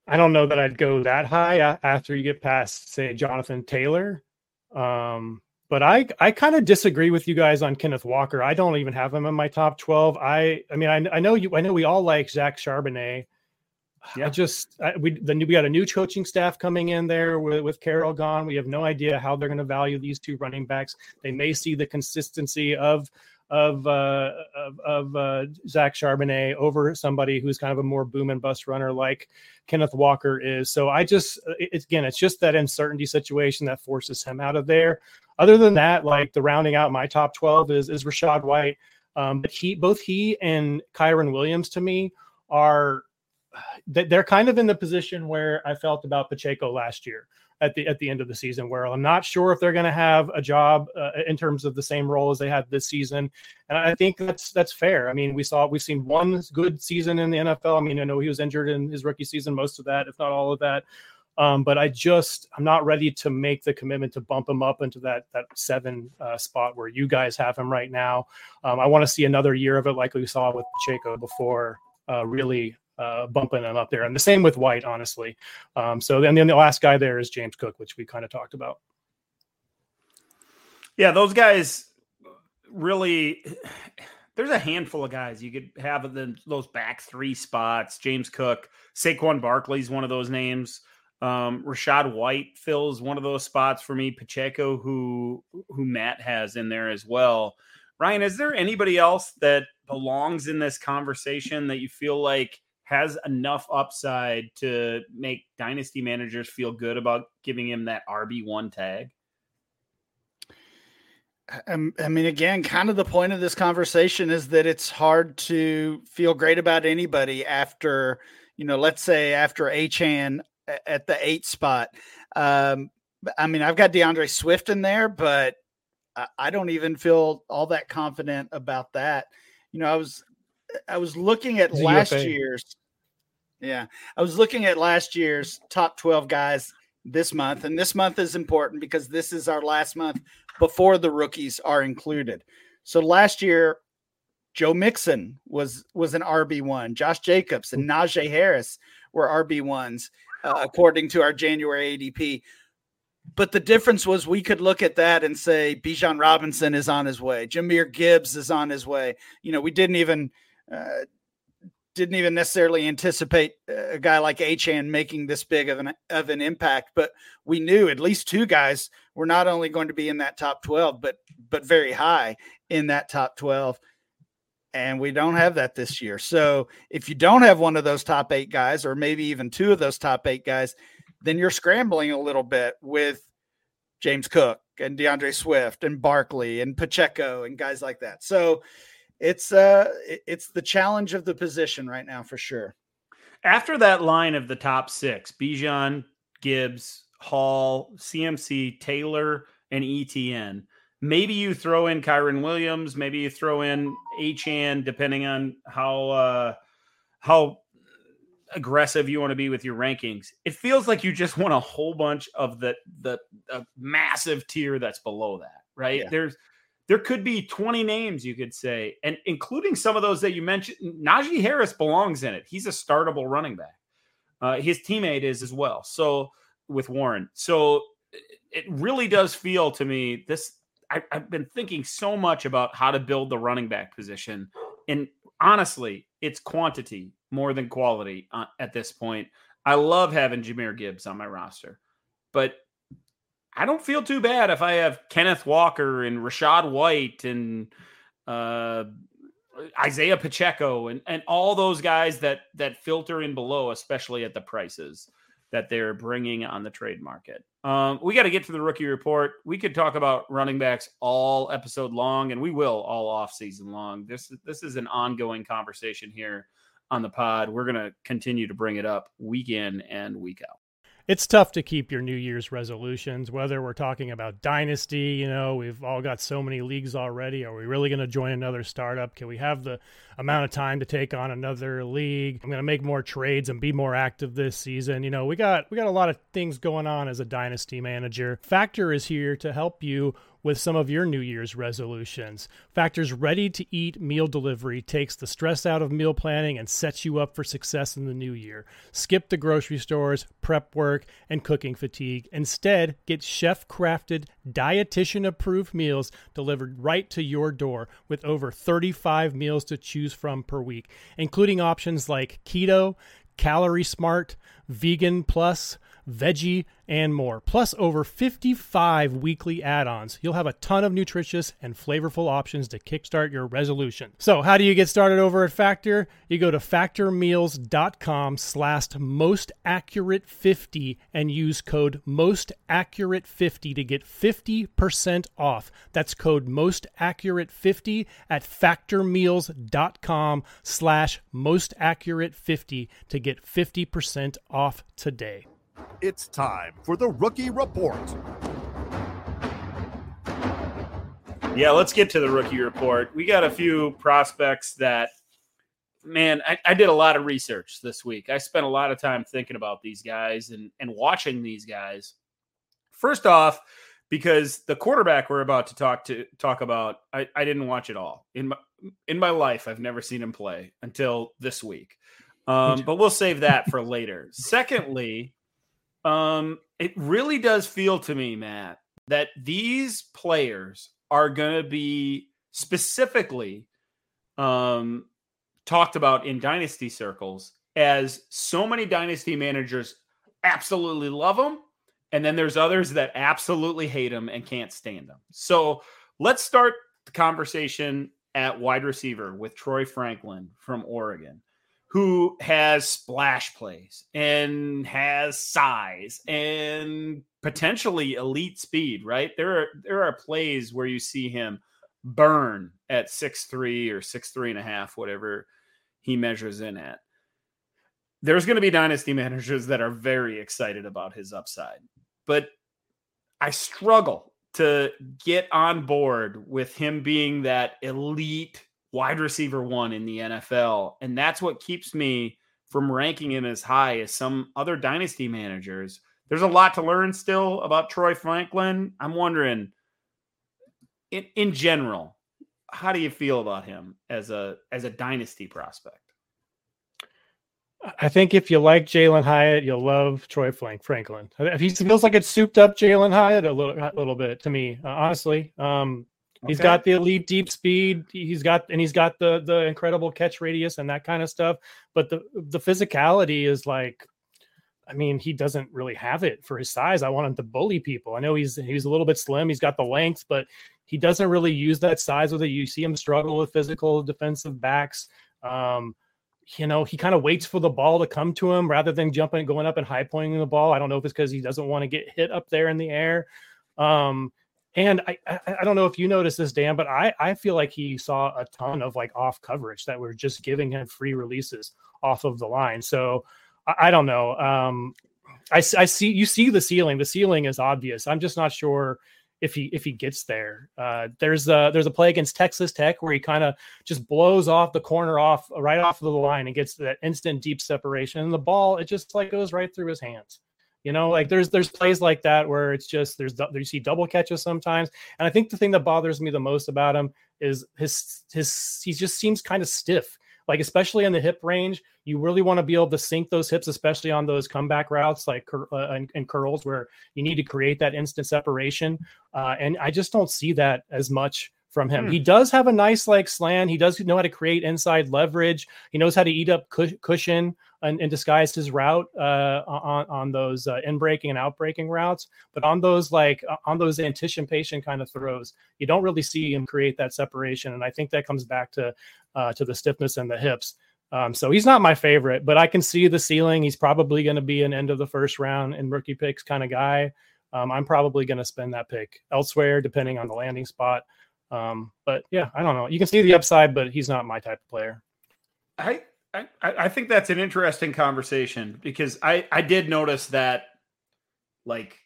I don't know that I'd go that high after you get past, say, Jonathan Taylor. Um, but I I kind of disagree with you guys on Kenneth Walker. I don't even have him in my top twelve. I I mean I, I know you I know we all like Zach Charbonnet. Yeah. I just I, we the new, we got a new coaching staff coming in there with, with Carroll gone. We have no idea how they're going to value these two running backs. They may see the consistency of of uh, of, of uh, Zach Charbonnet over somebody who's kind of a more boom and bust runner like Kenneth Walker is. So I just it, again, it's just that uncertainty situation that forces him out of there. Other than that, like the rounding out my top twelve is is Rachaad White. Um, but he, both he and Kyren Williams, to me, are they're kind of in the position where I felt about Pacheco last year at the at the end of the season, where I'm not sure if they're going to have a job uh, in terms of the same role as they had this season, and I think that's that's fair. I mean, we saw we've seen one good season in the NFL. I mean, I know he was injured in his rookie season, most of that, if not all of that. Um, but I just I'm not ready to make the commitment to bump him up into that that seven uh, spot where you guys have him right now. Um, I want to see another year of it, like we saw with Pacheco before uh, really uh, bumping them up there. And the same with White, honestly. Um, so then, then the last guy there is James Cook, which we kind of talked about. Yeah, those guys really. There's a handful of guys you could have in those back three spots. James Cook, Saquon Barkley's one of those names. Um, Rachaad White fills one of those spots for me. Pacheco, who who Matt has in there as well. Ryan, is there anybody else that belongs in this conversation that you feel like has enough upside to make dynasty managers feel good about giving him that RB1 tag? I mean, again, kind of the point of this conversation is that it's hard to feel great about anybody after, you know, let's say after Achane at the eight spot. Um, I mean, I've got D'Andre Swift in there, but I don't even feel all that confident about that. You know, I was I was looking at last year's. Yeah, I was looking at last year's top 12 guys this month, and this month is important because this is our last month before the rookies are included. So last year, Joe Mixon was was an RB one. Josh Jacobs and Najee Harris were RB ones uh, according to our January ADP. But the difference was we could look at that and say Bijan Robinson is on his way, Jahmyr Gibbs is on his way. You know, we didn't even uh, didn't even necessarily anticipate a guy like Achane making this big of an of an impact, but we knew at least two guys were not only going to be in that top 12, but but very high in that top 12. And we don't have that this year. So if you don't have one of those top eight guys, or maybe even two of those top eight guys, then you're scrambling a little bit with James Cook and D'Andre Swift and Barkley and Pacheco and guys like that. So it's uh it's the challenge of the position right now for sure. After that line of the top six, Bijan, Gibbs, Hall, CMC, Taylor, and ETN. Maybe you throw in Kyren Williams, maybe you throw in Achane, depending on how uh how aggressive you want to be with your rankings. It feels like you just want a whole bunch of the the massive tier that's below that, right? Yeah. There's there could be 20 names you could say, and including some of those that you mentioned. Najee Harris belongs in it. He's a startable running back. Uh, his teammate is as well. So with Warren, so it really does feel to me this. I, I've been thinking so much about how to build the running back position, and honestly, it's quantity more than quality uh, at this point. I love having Jahmyr Gibbs on my roster, but I don't feel too bad if I have Kenneth Walker and Rachaad White and uh, Isiah Pacheco and, and all those guys that that filter in below, especially at the prices that they're bringing on the trade market. Um, we got to get to the rookie report. We could talk about running backs all episode long, and we will all off season long. This this is an ongoing conversation here on the pod. We're going to continue to bring it up week in and week out it's tough to keep your New Year's resolutions, whether we're talking about dynasty, you know, we've all got so many leagues already. Are we really going to join another startup? Can we have the amount of time to take on another league? I'm going to make more trades and be more active this season. You know, we got we got a lot of things going on as a dynasty manager. Factor is here to help you with some of your New Year's resolutions. Factor's ready to eat meal delivery takes the stress out of meal planning and sets you up for success in the new year. Skip the grocery stores, prep work, and cooking fatigue. Instead, get chef crafted, dietitian approved meals delivered right to your door with over 35 meals to choose from per week, including options like keto, calorie smart, vegan plus veggie, and more, plus over 55 weekly add ons. You'll have a ton of nutritious and flavorful options to kickstart your resolution. So, how do you get started over at Factor? You go to factormeals.com slash most accurate 50 and use code most accurate 50 to get 50% off. That's code most accurate 50 at factormeals.com slash most accurate 50 to get 50% off today. It's time for the rookie report. Yeah, let's get to the rookie report. We got a few prospects that, man, I, I, did a lot of research this week. I spent a lot of time thinking about these guys and, and watching these guys. First off, because the quarterback we're about to talk to talk about, I, I didn't watch it all in my in my life. I've never seen him play until this week, um, but we'll save that for later. Secondly, um, it really does feel to me, Matt, that these players are going to be specifically um, talked about in dynasty circles as so many dynasty managers absolutely love them. And then there's others that absolutely hate them and can't stand them. So let's start the conversation at wide receiver with Troy Franklin from Oregon who has splash plays and has size and potentially elite speed, right? There are there are plays where you see him burn at six three or six three and a half, whatever he measures in at. There's going to be dynasty [LAUGHS] managers that are very excited about his upside, but I struggle to get on board with him being that elite wide receiver one in the NFL. And that's what keeps me from ranking him as high as some other dynasty managers. There's a lot to learn still about Troy Franklin. I'm wondering, in, in general, how do you feel about him as a as a dynasty prospect? I think if you like Jalin Hyatt, you'll love Troy Franklin. He feels like it's souped up Jalin Hyatt a little, a little bit to me, uh, honestly. Um, He's got the elite deep speed. He's got and he's got the the incredible catch radius and that kind of stuff. But the the physicality is like, I mean, he doesn't really have it for his size. I want him to bully people. I know he's he's a little bit slim. He's got the length, but he doesn't really use that size with it. You see him struggle with physical defensive backs. Um, you know, he kind of waits for the ball to come to him rather than jumping, going up and high pointing the ball. I don't know if it's because he doesn't want to get hit up there in the air. Um, and I, I, I don't know if you noticed this, Dan, but I I feel like he saw a ton of like off coverage that were just giving him free releases off of the line. So I, I don't know. Um, I I see you see the ceiling. The ceiling is obvious. I'm just not sure if he if he gets there. Uh, there's a there's a play against Texas Tech where he kind of just blows off the corner off right off of the line and gets that instant deep separation. And the ball it just like goes right through his hands. You know, like there's there's plays like that where it's just there's you see double catches sometimes, and I think the thing that bothers me the most about him is his his he just seems kind of stiff. Like especially in the hip range, you really want to be able to sink those hips, especially on those comeback routes like uh, and, and, curls where you need to create that instant separation. Uh, and I just don't see that as much from him. Hmm. He does have a nice like slant. He does know how to create inside leverage. He knows how to eat up cushion and, and his route uh, on on those uh, in breaking and out breaking routes. But on those like on those anticipation kind of throws, you don't really see him create that separation. And I think that comes back to uh, to the stiffness and the hips. Um, so he's not my favorite, but I can see the ceiling. He's probably going to be an end of the first round and rookie picks kind of guy. Um, I'm probably going to spend that pick elsewhere, depending on the landing spot. Um, but yeah, I don't know. You can see the upside, but he's not my type of player. I I, I think that's an interesting conversation because I I did notice that like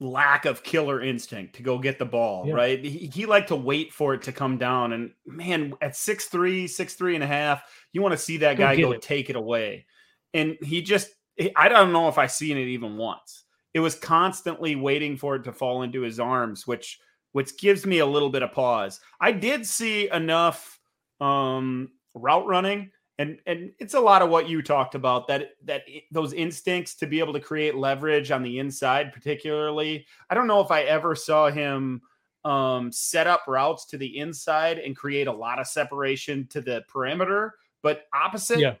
lack of killer instinct to go get the ball, yeah. right? He, he liked to wait for it to come down. And man, at six three, six three and a half, you want to see that guy go, go take it away. And he just I don't know if I seen it even once. It was constantly waiting for it to fall into his arms, which which gives me a little bit of pause. I did see enough um, route running, and and it's a lot of what you talked about that that those instincts to be able to create leverage on the inside, particularly. I don't know if I ever saw him um, set up routes to the inside and create a lot of separation to the perimeter, but opposite, yeah.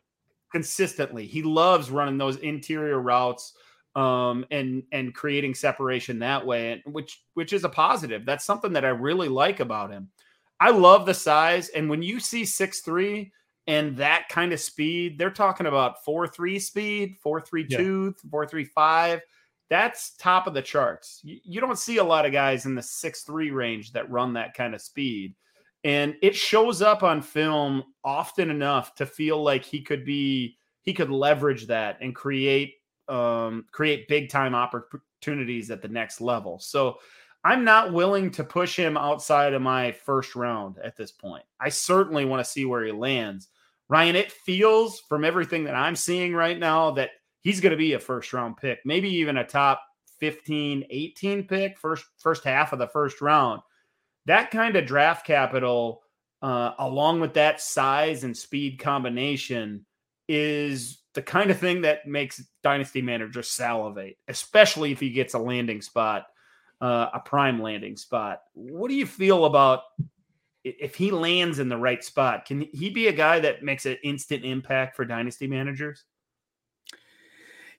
consistently, he loves running those interior routes um, and and creating separation that way, which which is a positive. That's something that I really like about him. I love the size, and when you see six three and that kind of speed, they're talking about four three speed, four three two, four three five. That's top of the charts. You, you don't see a lot of guys in the six three range that run that kind of speed, and it shows up on film often enough to feel like he could be he could leverage that and create um, create big time opportunities at the next level. So I'm not willing to push him outside of my first round at this point. I certainly want to see where he lands. Ryan, it feels from everything that I'm seeing right now that he's going to be a first round pick, maybe even a top 15, 18 pick, first first half of the first round. That kind of draft capital, uh, along with that size and speed combination, is the kind of thing that makes dynasty managers salivate, especially if he gets a landing spot, uh, a prime landing spot. What do you feel about if he lands in the right spot? Can he be a guy that makes an instant impact for dynasty managers?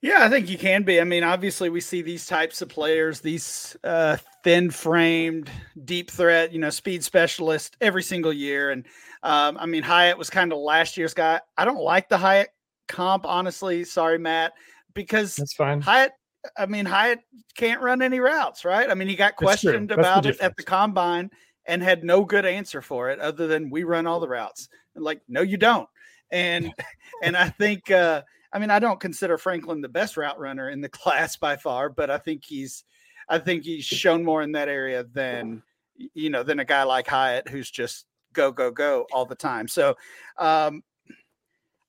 Yeah, I think you can be. I mean, obviously, we see these types of players, these uh, thin framed, deep threat, you know, speed specialist every single year. And um, I mean, Hyatt was kind of last year's guy. I don't like the Hyatt comp, honestly. Sorry, Matt, because that's fine. Hyatt, I mean, Hyatt can't run any routes, right? I mean, he got questioned about it at the combine and had no good answer for it other than we run all the routes. And like, no, you don't. And [LAUGHS] [LAUGHS] and I think uh I mean, I don't consider Franklin the best route runner in the [LAUGHS] class by far, but I think he's I think he's shown more in that area than you know than a guy like Hyatt who's just go go go all the time. So um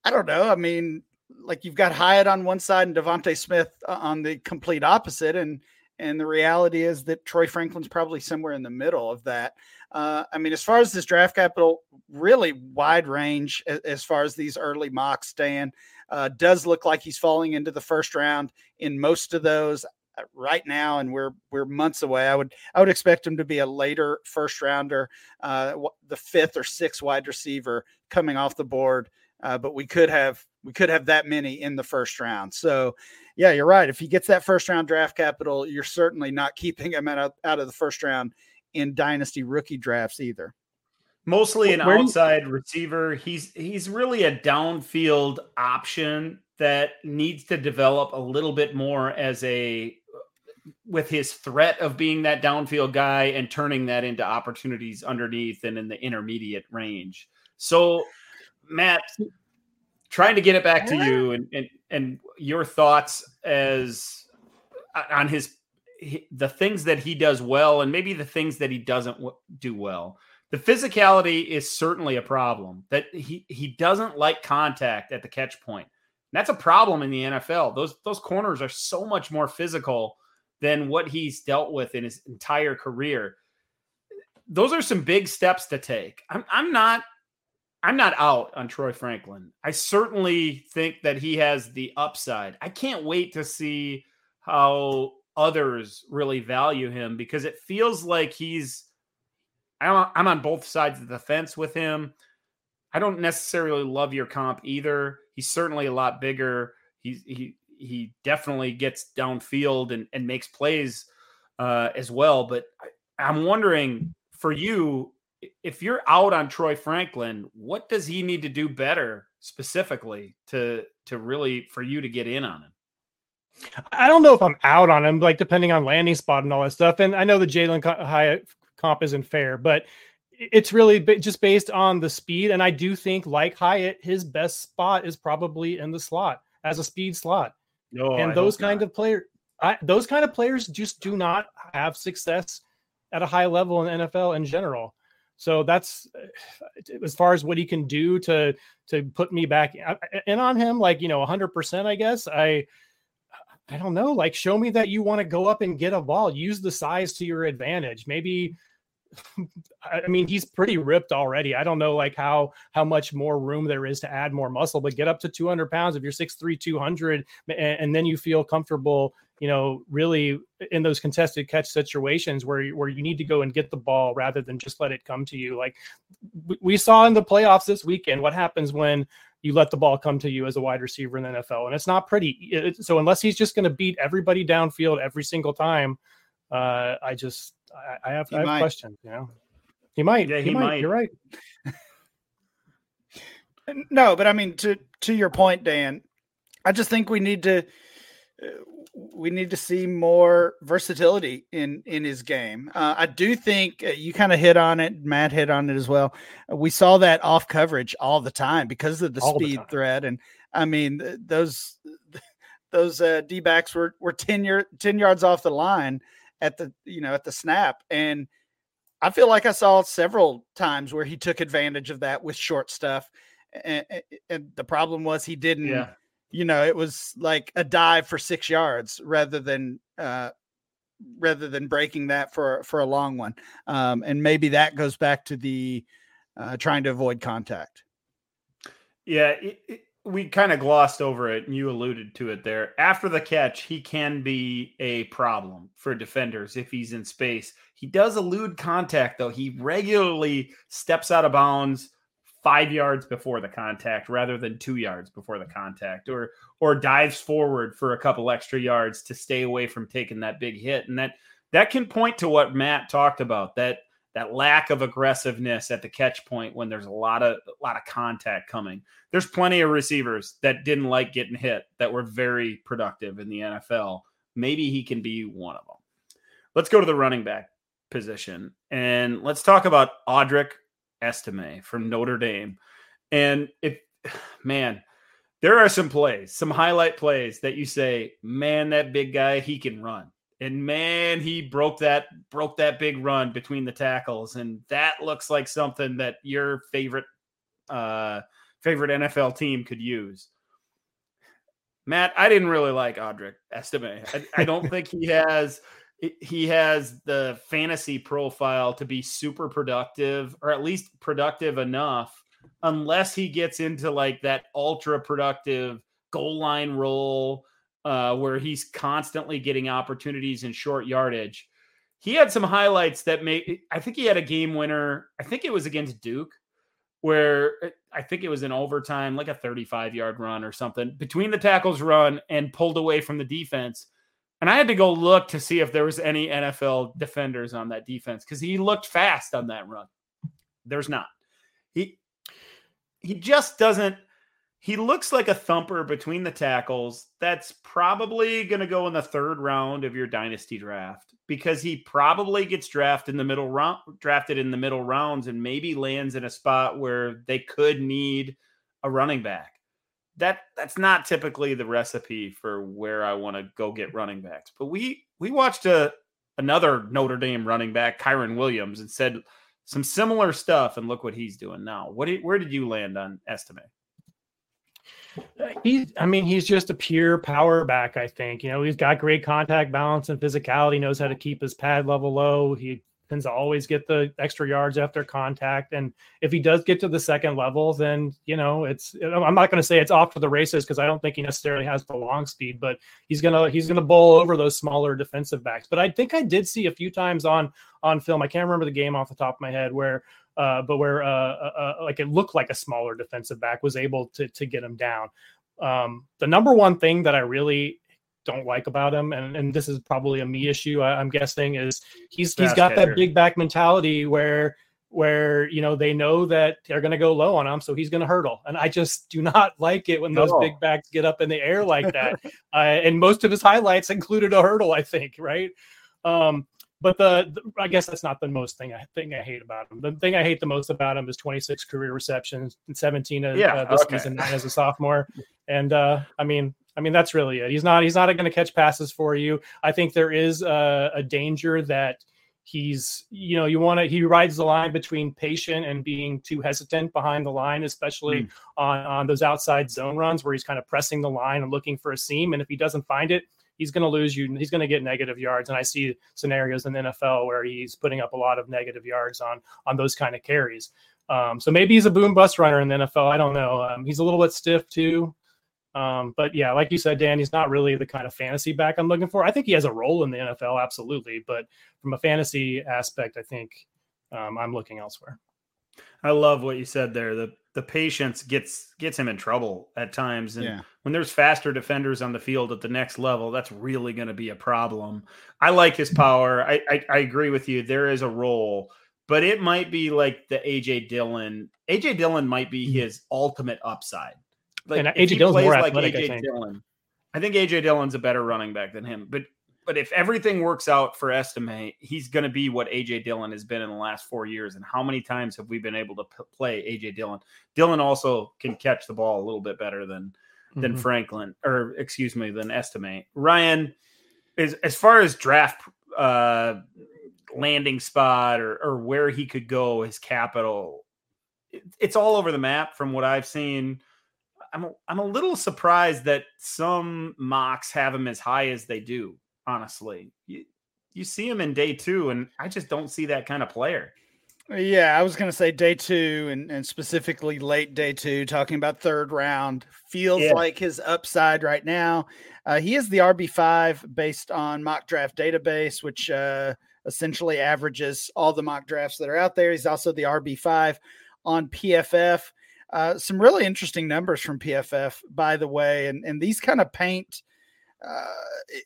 I don't know. I mean, like you've got Hyatt on one side and DeVonta Smith uh, on the complete opposite, and and the reality is that Troy Franklin's probably somewhere in the middle of that. Uh, I mean, as far as this draft capital, really wide range as, as far as these early mocks stand. Uh, does look like he's falling into the first round in most of those uh, right now, and we're we're months away. I would I would expect him to be a later first rounder, uh, the fifth or sixth wide receiver coming off the board uh, but we could have we could have that many in the first round. So, yeah, you're right. If he gets that first round draft capital, you're certainly not keeping him out, out of the first round in dynasty rookie drafts either. Mostly an Where outside you- receiver. He's he's really a downfield option that needs to develop a little bit more as a with his threat of being that downfield guy and turning that into opportunities underneath and in the intermediate range. So Matt, trying to get it back to you and and, and your thoughts as uh, on his the things that he does well and maybe the things that he doesn't do well. The physicality is certainly a problem. That he he doesn't like contact at the catch point. That's a problem in the NFL. Those those corners are so much more physical than what he's dealt with in his entire career. Those are some big steps to take. I'm I'm not I'm not out on Troy Franklin. I certainly think that he has the upside. I can't wait to see how others really value him because it feels like he's I'm on both sides of the fence with him. I don't necessarily love your comp either. He's certainly a lot bigger. He's he he definitely gets downfield and, and makes plays uh, as well. But I, I'm wondering for you, if you're out on Troy Franklin, what does he need to do better specifically to to really for you to get in on him? I don't know if I'm out on him, like depending on landing spot and all that stuff. And I know the Jalin Hyatt comp isn't fair, but it's really just based on the speed. And I do think, like Hyatt, his best spot is probably in the slot as a speed slot. No, and I those kind not. of players, those kind of players just do not have success at a high level in NFL in general. So that's uh, as far as what he can do to to put me back in on him, like you know, 100. percent I guess I I don't know. Like, show me that you want to go up and get a ball. Use the size to your advantage. Maybe. [LAUGHS] I mean, he's pretty ripped already. I don't know like how how much more room there is to add more muscle, but get up to 200 pounds if you're 6'3", 200, and, and then you feel comfortable you know, really in those contested catch situations where where you need to go and get the ball rather than just let it come to you. Like we saw in the playoffs this weekend, what happens when you let the ball come to you as a wide receiver in the NFL, and it's not pretty. It, so unless he's just going to beat everybody downfield every single time, uh, I just I, I have, I have questions. You know, he might. Yeah, he, he might. might. You're right. [LAUGHS] no, but I mean to to your point, Dan. I just think we need to uh, we need to see more versatility in in his game. Uh, I do think uh, you kind of hit on it. Matt hit on it as well. We saw that off coverage all the time because of the all speed the threat, and I mean th- those [LAUGHS] those uh, D backs were were 10, year, 10 yards off the line at the you know at the snap, and I feel like I saw several times where he took advantage of that with short stuff, and, and the problem was he didn't. Yeah you know, it was like a dive for six yards rather than uh, rather than breaking that for for a long one. Um, and maybe that goes back to the uh, trying to avoid contact. Yeah, it, it, we kind of glossed over it, and you alluded to it there. After the catch, he can be a problem for defenders if he's in space. He does elude contact, though. He regularly steps out of bounds five yards before the contact rather than two yards before the contact or or dives forward for a couple extra yards to stay away from taking that big hit. And that that can point to what matt talked about that that lack of aggressiveness at the catch point when there's a lot of a lot of contact coming. There's plenty of receivers that didn't like getting hit that were very productive in the nfl maybe he can be one of them let's go to the running back position and let's talk about audric Estime from Notre Dame. And if, [SIGHS] man, there are some plays, some highlight plays that you say, man, that big guy, he can run. And man, he broke that broke that big run between the tackles, and that looks like something that your favorite uh, favorite NFL team could use. Matt, I didn't really like Audric Estime. I, I don't [LAUGHS] think he has he has the fantasy profile to be super productive or at least productive enough unless he gets into like that ultra productive goal line role uh, where he's constantly getting opportunities in short yardage. He had some highlights that made I think he had a game winner. I think it was against Duke where uh, I think it was in overtime, like a 35 yard run or something between the tackles run and pulled away from the defense and I had to go look to see if there was any NFL defenders on that defense because he looked fast on that run. There's not. He he just doesn't. He looks like a thumper between the tackles. That's probably going to go in the third round of your dynasty draft because he probably gets drafted in the middle round, drafted in the middle rounds, and maybe lands in a spot where they could need a running back that that's not typically the recipe for where I want to go get running backs. But we we watched a another Notre Dame running back, Kyren Williams, and said some similar stuff. And look what he's doing now. What did, where did you land on Estime? He's, I mean, he's just a pure power back. I think you know he's got great contact balance and physicality. Knows how to keep his pad level low. He tends to always get the extra yards after contact. And if he does get to the second level, then you know it's. I'm not going to say it's off to the races because I don't think he necessarily has the long speed, but he's gonna he's gonna bowl over those smaller defensive backs. But I think I did see a few times on on film. I can't remember the game off the top of my head where. Uh, but where uh, uh, uh like it looked like a smaller defensive back was able to to get him down. Um, the number one thing that I really don't like about him, and, and this is probably a me issue, I, am guessing, is he's he's got that big back mentality where where you know they know that they're going to go low on him, so he's going to hurdle, and I just do not [LAUGHS] like it when those no. big backs get up in the air like that. [LAUGHS] uh, and most of his highlights included a hurdle, I think, right? Um, but the, the, I guess that's not the most thing I thing I hate about him. The thing I hate the most about him is 26 career receptions and 17 uh, yeah, uh, this okay. season as a sophomore. And uh, I mean, I mean, that's really it. He's not he's not going to catch passes for you. I think there is a, a danger that he's you know you want to he rides the line between patient and being too hesitant behind the line especially mm. on on those outside zone runs where he's kind of pressing the line and looking for a seam and if he doesn't find it he's going to lose you he's going to get negative yards and i see scenarios in the nfl where he's putting up a lot of negative yards on on those kind of carries um, so maybe he's a boom bust runner in the nfl i don't know um, he's a little bit stiff too um, but yeah, like you said, Dan, he's not really the kind of fantasy back I'm looking for. I think he has a role in the NFL, absolutely. But from a fantasy aspect, I think um, I'm looking elsewhere. I love what you said there. The the patience gets gets him in trouble at times. And yeah. when there's faster defenders on the field at the next level, that's really going to be a problem. I like his power. I, I, I agree with you. There is a role, but it might be like the AJ Dillon. AJ Dillon might be mm-hmm. his ultimate upside. Like and AJ Dillon's more athletic. Like AJ I Dillon, I think AJ Dillon's a better running back than him. But but if everything works out for Estime, he's going to be what AJ Dillon has been in the last four years. And how many times have we been able to p- play AJ Dillon? Dillon also can catch the ball a little bit better than than mm-hmm. Franklin, or excuse me, than Estime. Ryan is as far as draft uh, landing spot or or where he could go, his capital. It, it's all over the map from what I've seen. I'm a, I'm a little surprised that some mocks have him as high as they do honestly. You, you see him in day two, and I just don't see that kind of player. Yeah, I was going to say day two and, and specifically late day two, talking about third round. Feels yeah. like his upside right now. Uh, he is the RB5 based on mock draft database, which uh, essentially averages all the mock drafts that are out there. He's also the RB5 on PFF. Uh, some really interesting numbers from PFF, by the way, and, and these kind of paint – uh,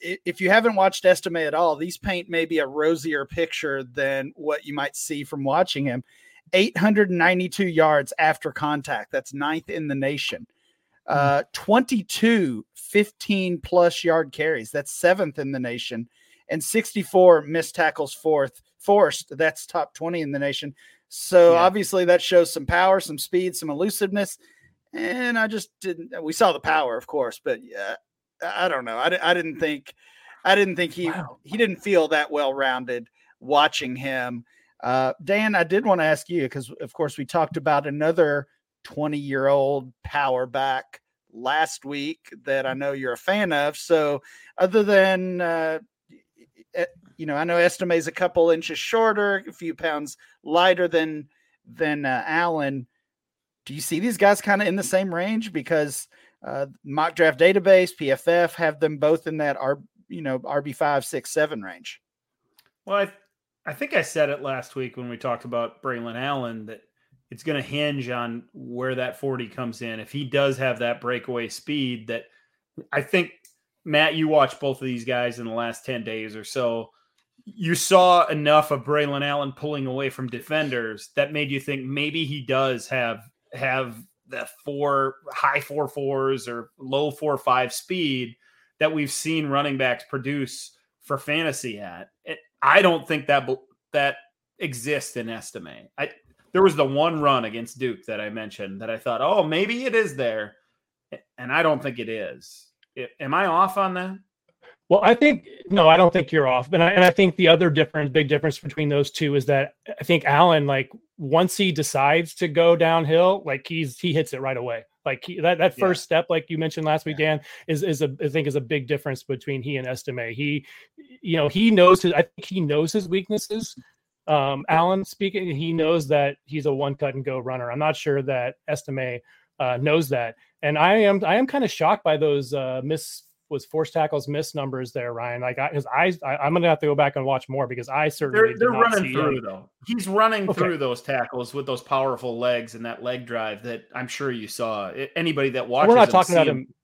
if you haven't watched Estime at all, these paint maybe a rosier picture than what you might see from watching him. 892 yards after contact. That's ninth in the nation. Hmm. Uh, 22 15 plus yard carries. That's seventh in the nation. And 64 missed tackles fourth forced. That's top 20 in the nation. So yeah. obviously that shows some power, some speed, some elusiveness. And I just didn't. We saw the power, of course, but yeah, I don't know. I, I didn't think I didn't think he wow. he didn't feel that well rounded watching him. Uh, Dan, I did want to ask you because of course we talked about another 20 year old power back last week that I know you're a fan of. So other than uh, you know, I know Estime is a couple inches shorter, a few pounds lighter than than uh, Allen. Do you see these guys kind of in the same range? Because uh, mock draft database, PFF have them both in that R, you know, RB five, six, seven range. Well, I, I think I said it last week when we talked about Braelon Allen that it's going to hinge on where that 40 comes in. If he does have that breakaway speed, that I think Matt, you watched both of these guys in the last 10 days or so. You saw enough of Braelon Allen pulling away from defenders that made you think maybe he does have have the four high four fours or low four five speed that we've seen running backs produce for fantasy at. It, I don't think that that exists in Estime. I there was the one run against Duke that I mentioned that I thought, oh, maybe it is there, and I don't think it is. It, am I off on that? Well, I think no, I don't think you're off. And I, and I think the other difference, big difference between those two is that I think Allen, like once he decides to go downhill, like he's he hits it right away. Like he, that that first yeah. step, like you mentioned last week, Dan, is is a I think is a big difference between he and Estime. He, you know, he knows his. I think he knows his weaknesses. Um, Allen speaking, he knows that he's a one cut and go runner. I'm not sure that Estime uh, knows that, and I am I am kind of shocked by those uh, miss was force tackles miss numbers there, Ryan. Like his eyes, I, am gonna have to go back and watch more because I certainly they're, they're running through him. though. He's running okay. through those tackles with those powerful legs and that leg drive that I'm sure you saw. Anybody that watches, we're not talking about him. him.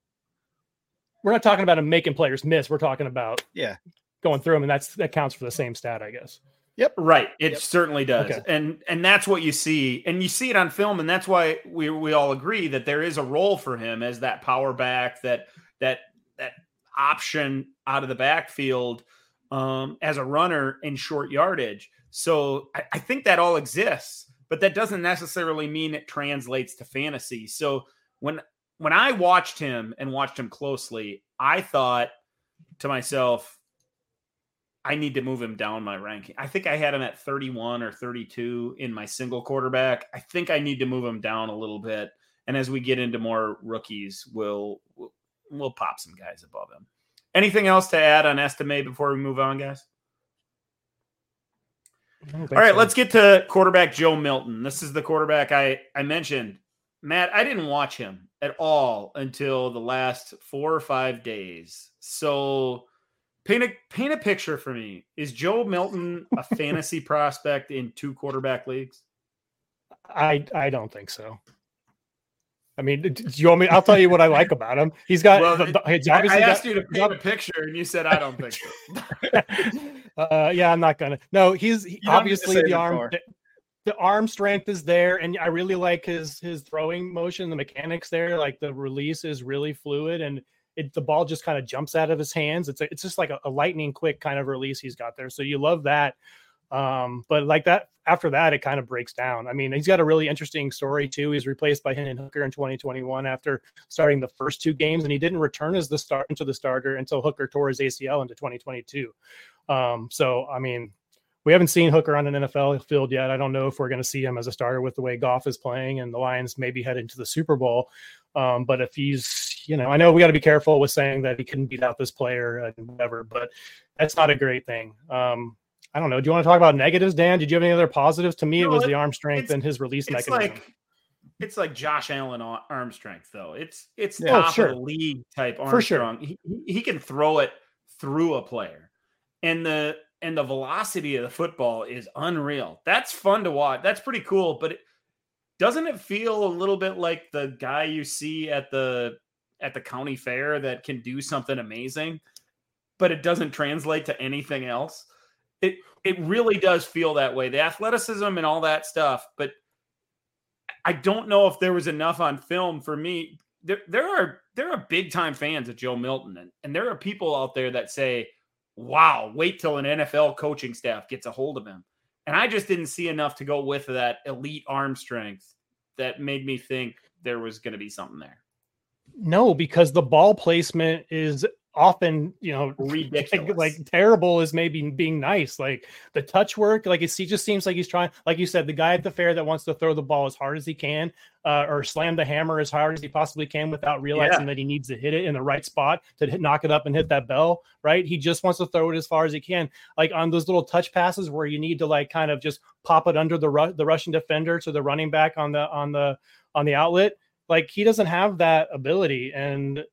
We're not talking about him making players miss. We're talking about yeah going through them, and that's that counts for the same stat, I guess. Yep. Right. It yep. certainly does. Okay. And and that's what you see. And you see it on film and that's why we we all agree that there is a role for him as that power back that that that option out of the backfield um, as a runner in short yardage. So I, I think that all exists, but that doesn't necessarily mean it translates to fantasy. So when when I watched him and watched him closely, I thought to myself, I need to move him down my ranking. I think I had him at 31 or 32 in my single quarterback. I think I need to move him down a little bit. And as we get into more rookies, we'll, we'll pop some guys above him. Anything else to add on Estime before we move on, guys? All right, so. let's get to quarterback Joe Milton. This is the quarterback I, I mentioned. Matt, I didn't watch him at all until the last four or five days. So paint a paint a picture for me. Is Joe Milton a [LAUGHS] fantasy prospect in two quarterback leagues? I I don't think so. I mean, do you want me? I'll tell you what I like about him. He's got. Well, the, he's obviously I asked got, you to paint a picture, and you said I don't think so. [LAUGHS] uh, yeah, I'm not gonna. No, he's he, obviously the arm. The, the arm strength is there, and I really like his his throwing motion, the mechanics there. Like the release is really fluid, and it, the ball just kind of jumps out of his hands. It's a, it's just like a, a lightning quick kind of release he's got there. So you love that. Um, but like that after that, it kind of breaks down. I mean, he's got a really interesting story too. He's replaced by Hendon Hooker in 2021 after starting the first two games, and he didn't return as the start into the starter until Hooker tore his ACL into 2022. Um, so I mean, we haven't seen Hooker on an NFL field yet. I don't know if we're going to see him as a starter with the way Goff is playing and the Lions maybe head into the Super Bowl. Um, but if he's, you know, I know we got to be careful with saying that he couldn't beat out this player and whatever, but that's not a great thing. Um, I don't know. Do you want to talk about negatives, Dan? Did you have any other positives? To me, no, it was it, the arm strength and his release it's mechanism. Like, it's like Josh Allen arm strength, though. It's it's yeah, top sure. of the league type arm For sure. He, he can throw it through a player, and the and the velocity of the football is unreal. That's fun to watch. That's pretty cool. But it, doesn't it feel a little bit like the guy you see at the at the county fair that can do something amazing, but it doesn't translate to anything else? It it really does feel that way. The athleticism and all that stuff, but I don't know if there was enough on film for me. There, there are there are big time fans of Joe Milton, and, and there are people out there that say, "Wow, wait till an NFL coaching staff gets a hold of him." And I just didn't see enough to go with that elite arm strength that made me think there was going to be something there. No, because the ball placement is often you know [LAUGHS] ridiculous like, like, terrible is maybe being nice like the touch work like he just seems like he's trying like you said the guy at the fair that wants to throw the ball as hard as he can uh, or slam the hammer as hard as he possibly can without realizing yeah. that he needs to hit it in the right spot to hit, knock it up and hit that bell right he just wants to throw it as far as he can like on those little touch passes where you need to like kind of just pop it under the ru- the russian defender to the running back on the on the on the outlet like he doesn't have that ability and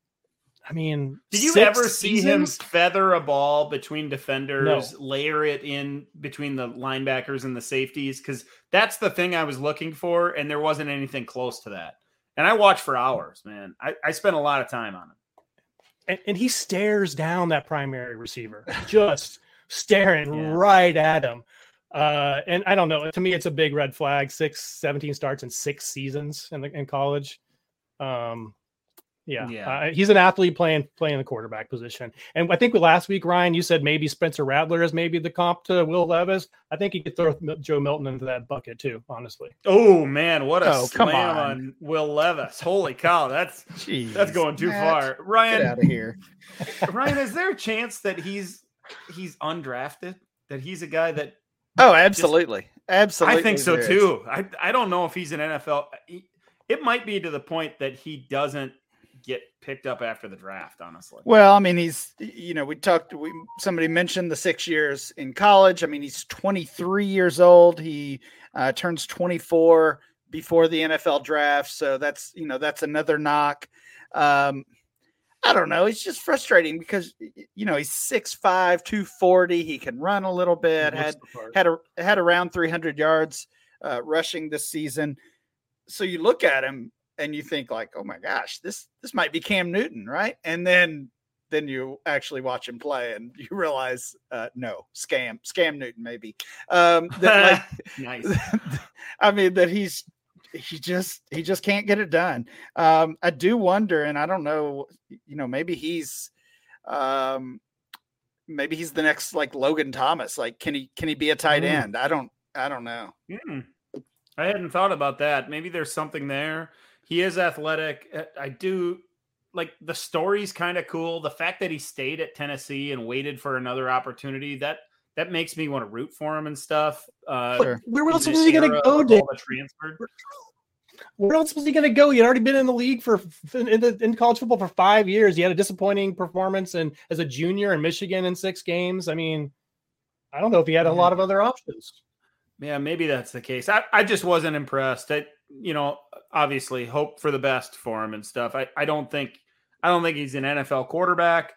I mean, did you ever see him feather a ball between defenders, no. layer it in between the linebackers and the safeties? Because that's the thing I was looking for, and there wasn't anything close to that. And I watched for hours, man. I, I spent a lot of time on him. And, and he stares down that primary receiver, just [LAUGHS] staring yeah. right at him. Uh, and I don't know. To me, it's a big red flag. Six, 17 starts in six seasons in the in college. Um, yeah, yeah. Uh, he's an athlete playing playing the quarterback position. And I think last week, Ryan, you said maybe Spencer Rattler is maybe the comp to Will Levis. I think he could throw Joe Milton into that bucket too. Honestly. Oh man, what a oh, slam on. on. Will Levis! Holy cow, that's Jeez, that's going too Matt, far. Ryan, out of here. [LAUGHS] Ryan, is there a chance that he's he's undrafted? That he's a guy that? Oh, absolutely, just, absolutely. I think so too. I I don't know if he's an NFL. It might be to the point that he doesn't get picked up after the draft, honestly. Well, I mean, he's you know, we talked we somebody mentioned the 6 years in college. I mean, he's 23 years old. He uh, turns 24 before the NFL draft, so that's, you know, that's another knock. Um I don't know. It's just frustrating because you know he's 6'5", 240. He can run a little bit. Had had a, had around 300 yards uh, rushing this season. So you look at him and you think like, oh my gosh, this this might be Cam Newton, right? And then then you actually watch him play and [LAUGHS] you realize uh, no scam scam Newton maybe. Um, that, like, [LAUGHS] [LAUGHS] nice. I mean that he's he just he just can't get it done. Um, I do wonder, and I don't know, you know, maybe he's um, maybe he's the next like Logan Thomas. Like, can he can he be a tight mm. end? I don't I don't know. Mm. I hadn't thought about that. Maybe there's something there. He is athletic. Uh, I do like the story's kind of cool. The fact that he stayed at Tennessee and waited for another opportunity that that makes me want to root for him and stuff. Uh, sure. Where else was he going to go? Dave? Transferred. Where else was he going to go? He had already been in the league for in, the, in college football for five years. He had a disappointing performance and as a junior in Michigan in six games. I mean, I don't know if he had a lot of other options. Yeah, maybe that's the case. I, I just wasn't impressed. I, you know, obviously hope for the best for him and stuff. I, I don't think I don't think he's an NFL quarterback.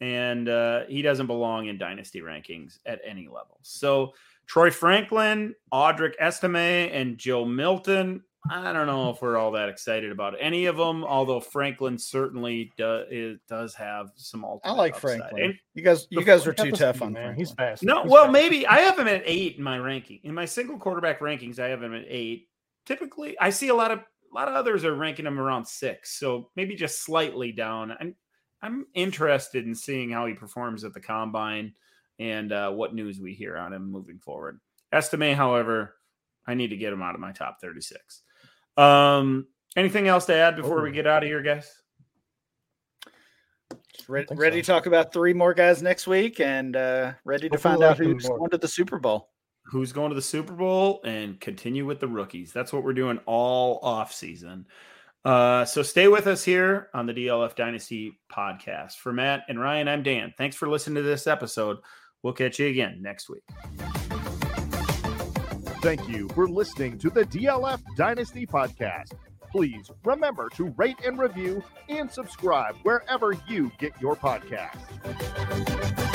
and uh, he doesn't belong in dynasty rankings at any level. So Troy Franklin, Audric Estime, and Joe Milton. I don't know if we're all that excited about any of them, although Franklin certainly does does have some. I like upside. Franklin. And you guys, you guys are too tough on man. He's fast. No, He's well, fast. maybe I have him at eight in my ranking. In my single quarterback rankings, I have him at eight. Typically, I see a lot of a lot of others are ranking him around six, so maybe just slightly down. I'm I'm interested in seeing how he performs at the combine and uh, what news we hear on him moving forward. Estime, however, I need to get him out of my top 36. Um, anything else to add before oh. we get out of here, guys? Ready, ready so. to talk about three more guys next week and uh, ready to find out who's going to the Super Bowl. Who's going to the Super Bowl and continue with the rookies. That's what we're doing all off season. Uh, so stay with us here on the DLF Dynasty podcast. For Matt and Ryan, I'm Dan. Thanks for listening to this episode. We'll catch you again next week. Thank you for listening to the DLF Dynasty podcast. Please remember to rate and review and subscribe wherever you get your podcasts.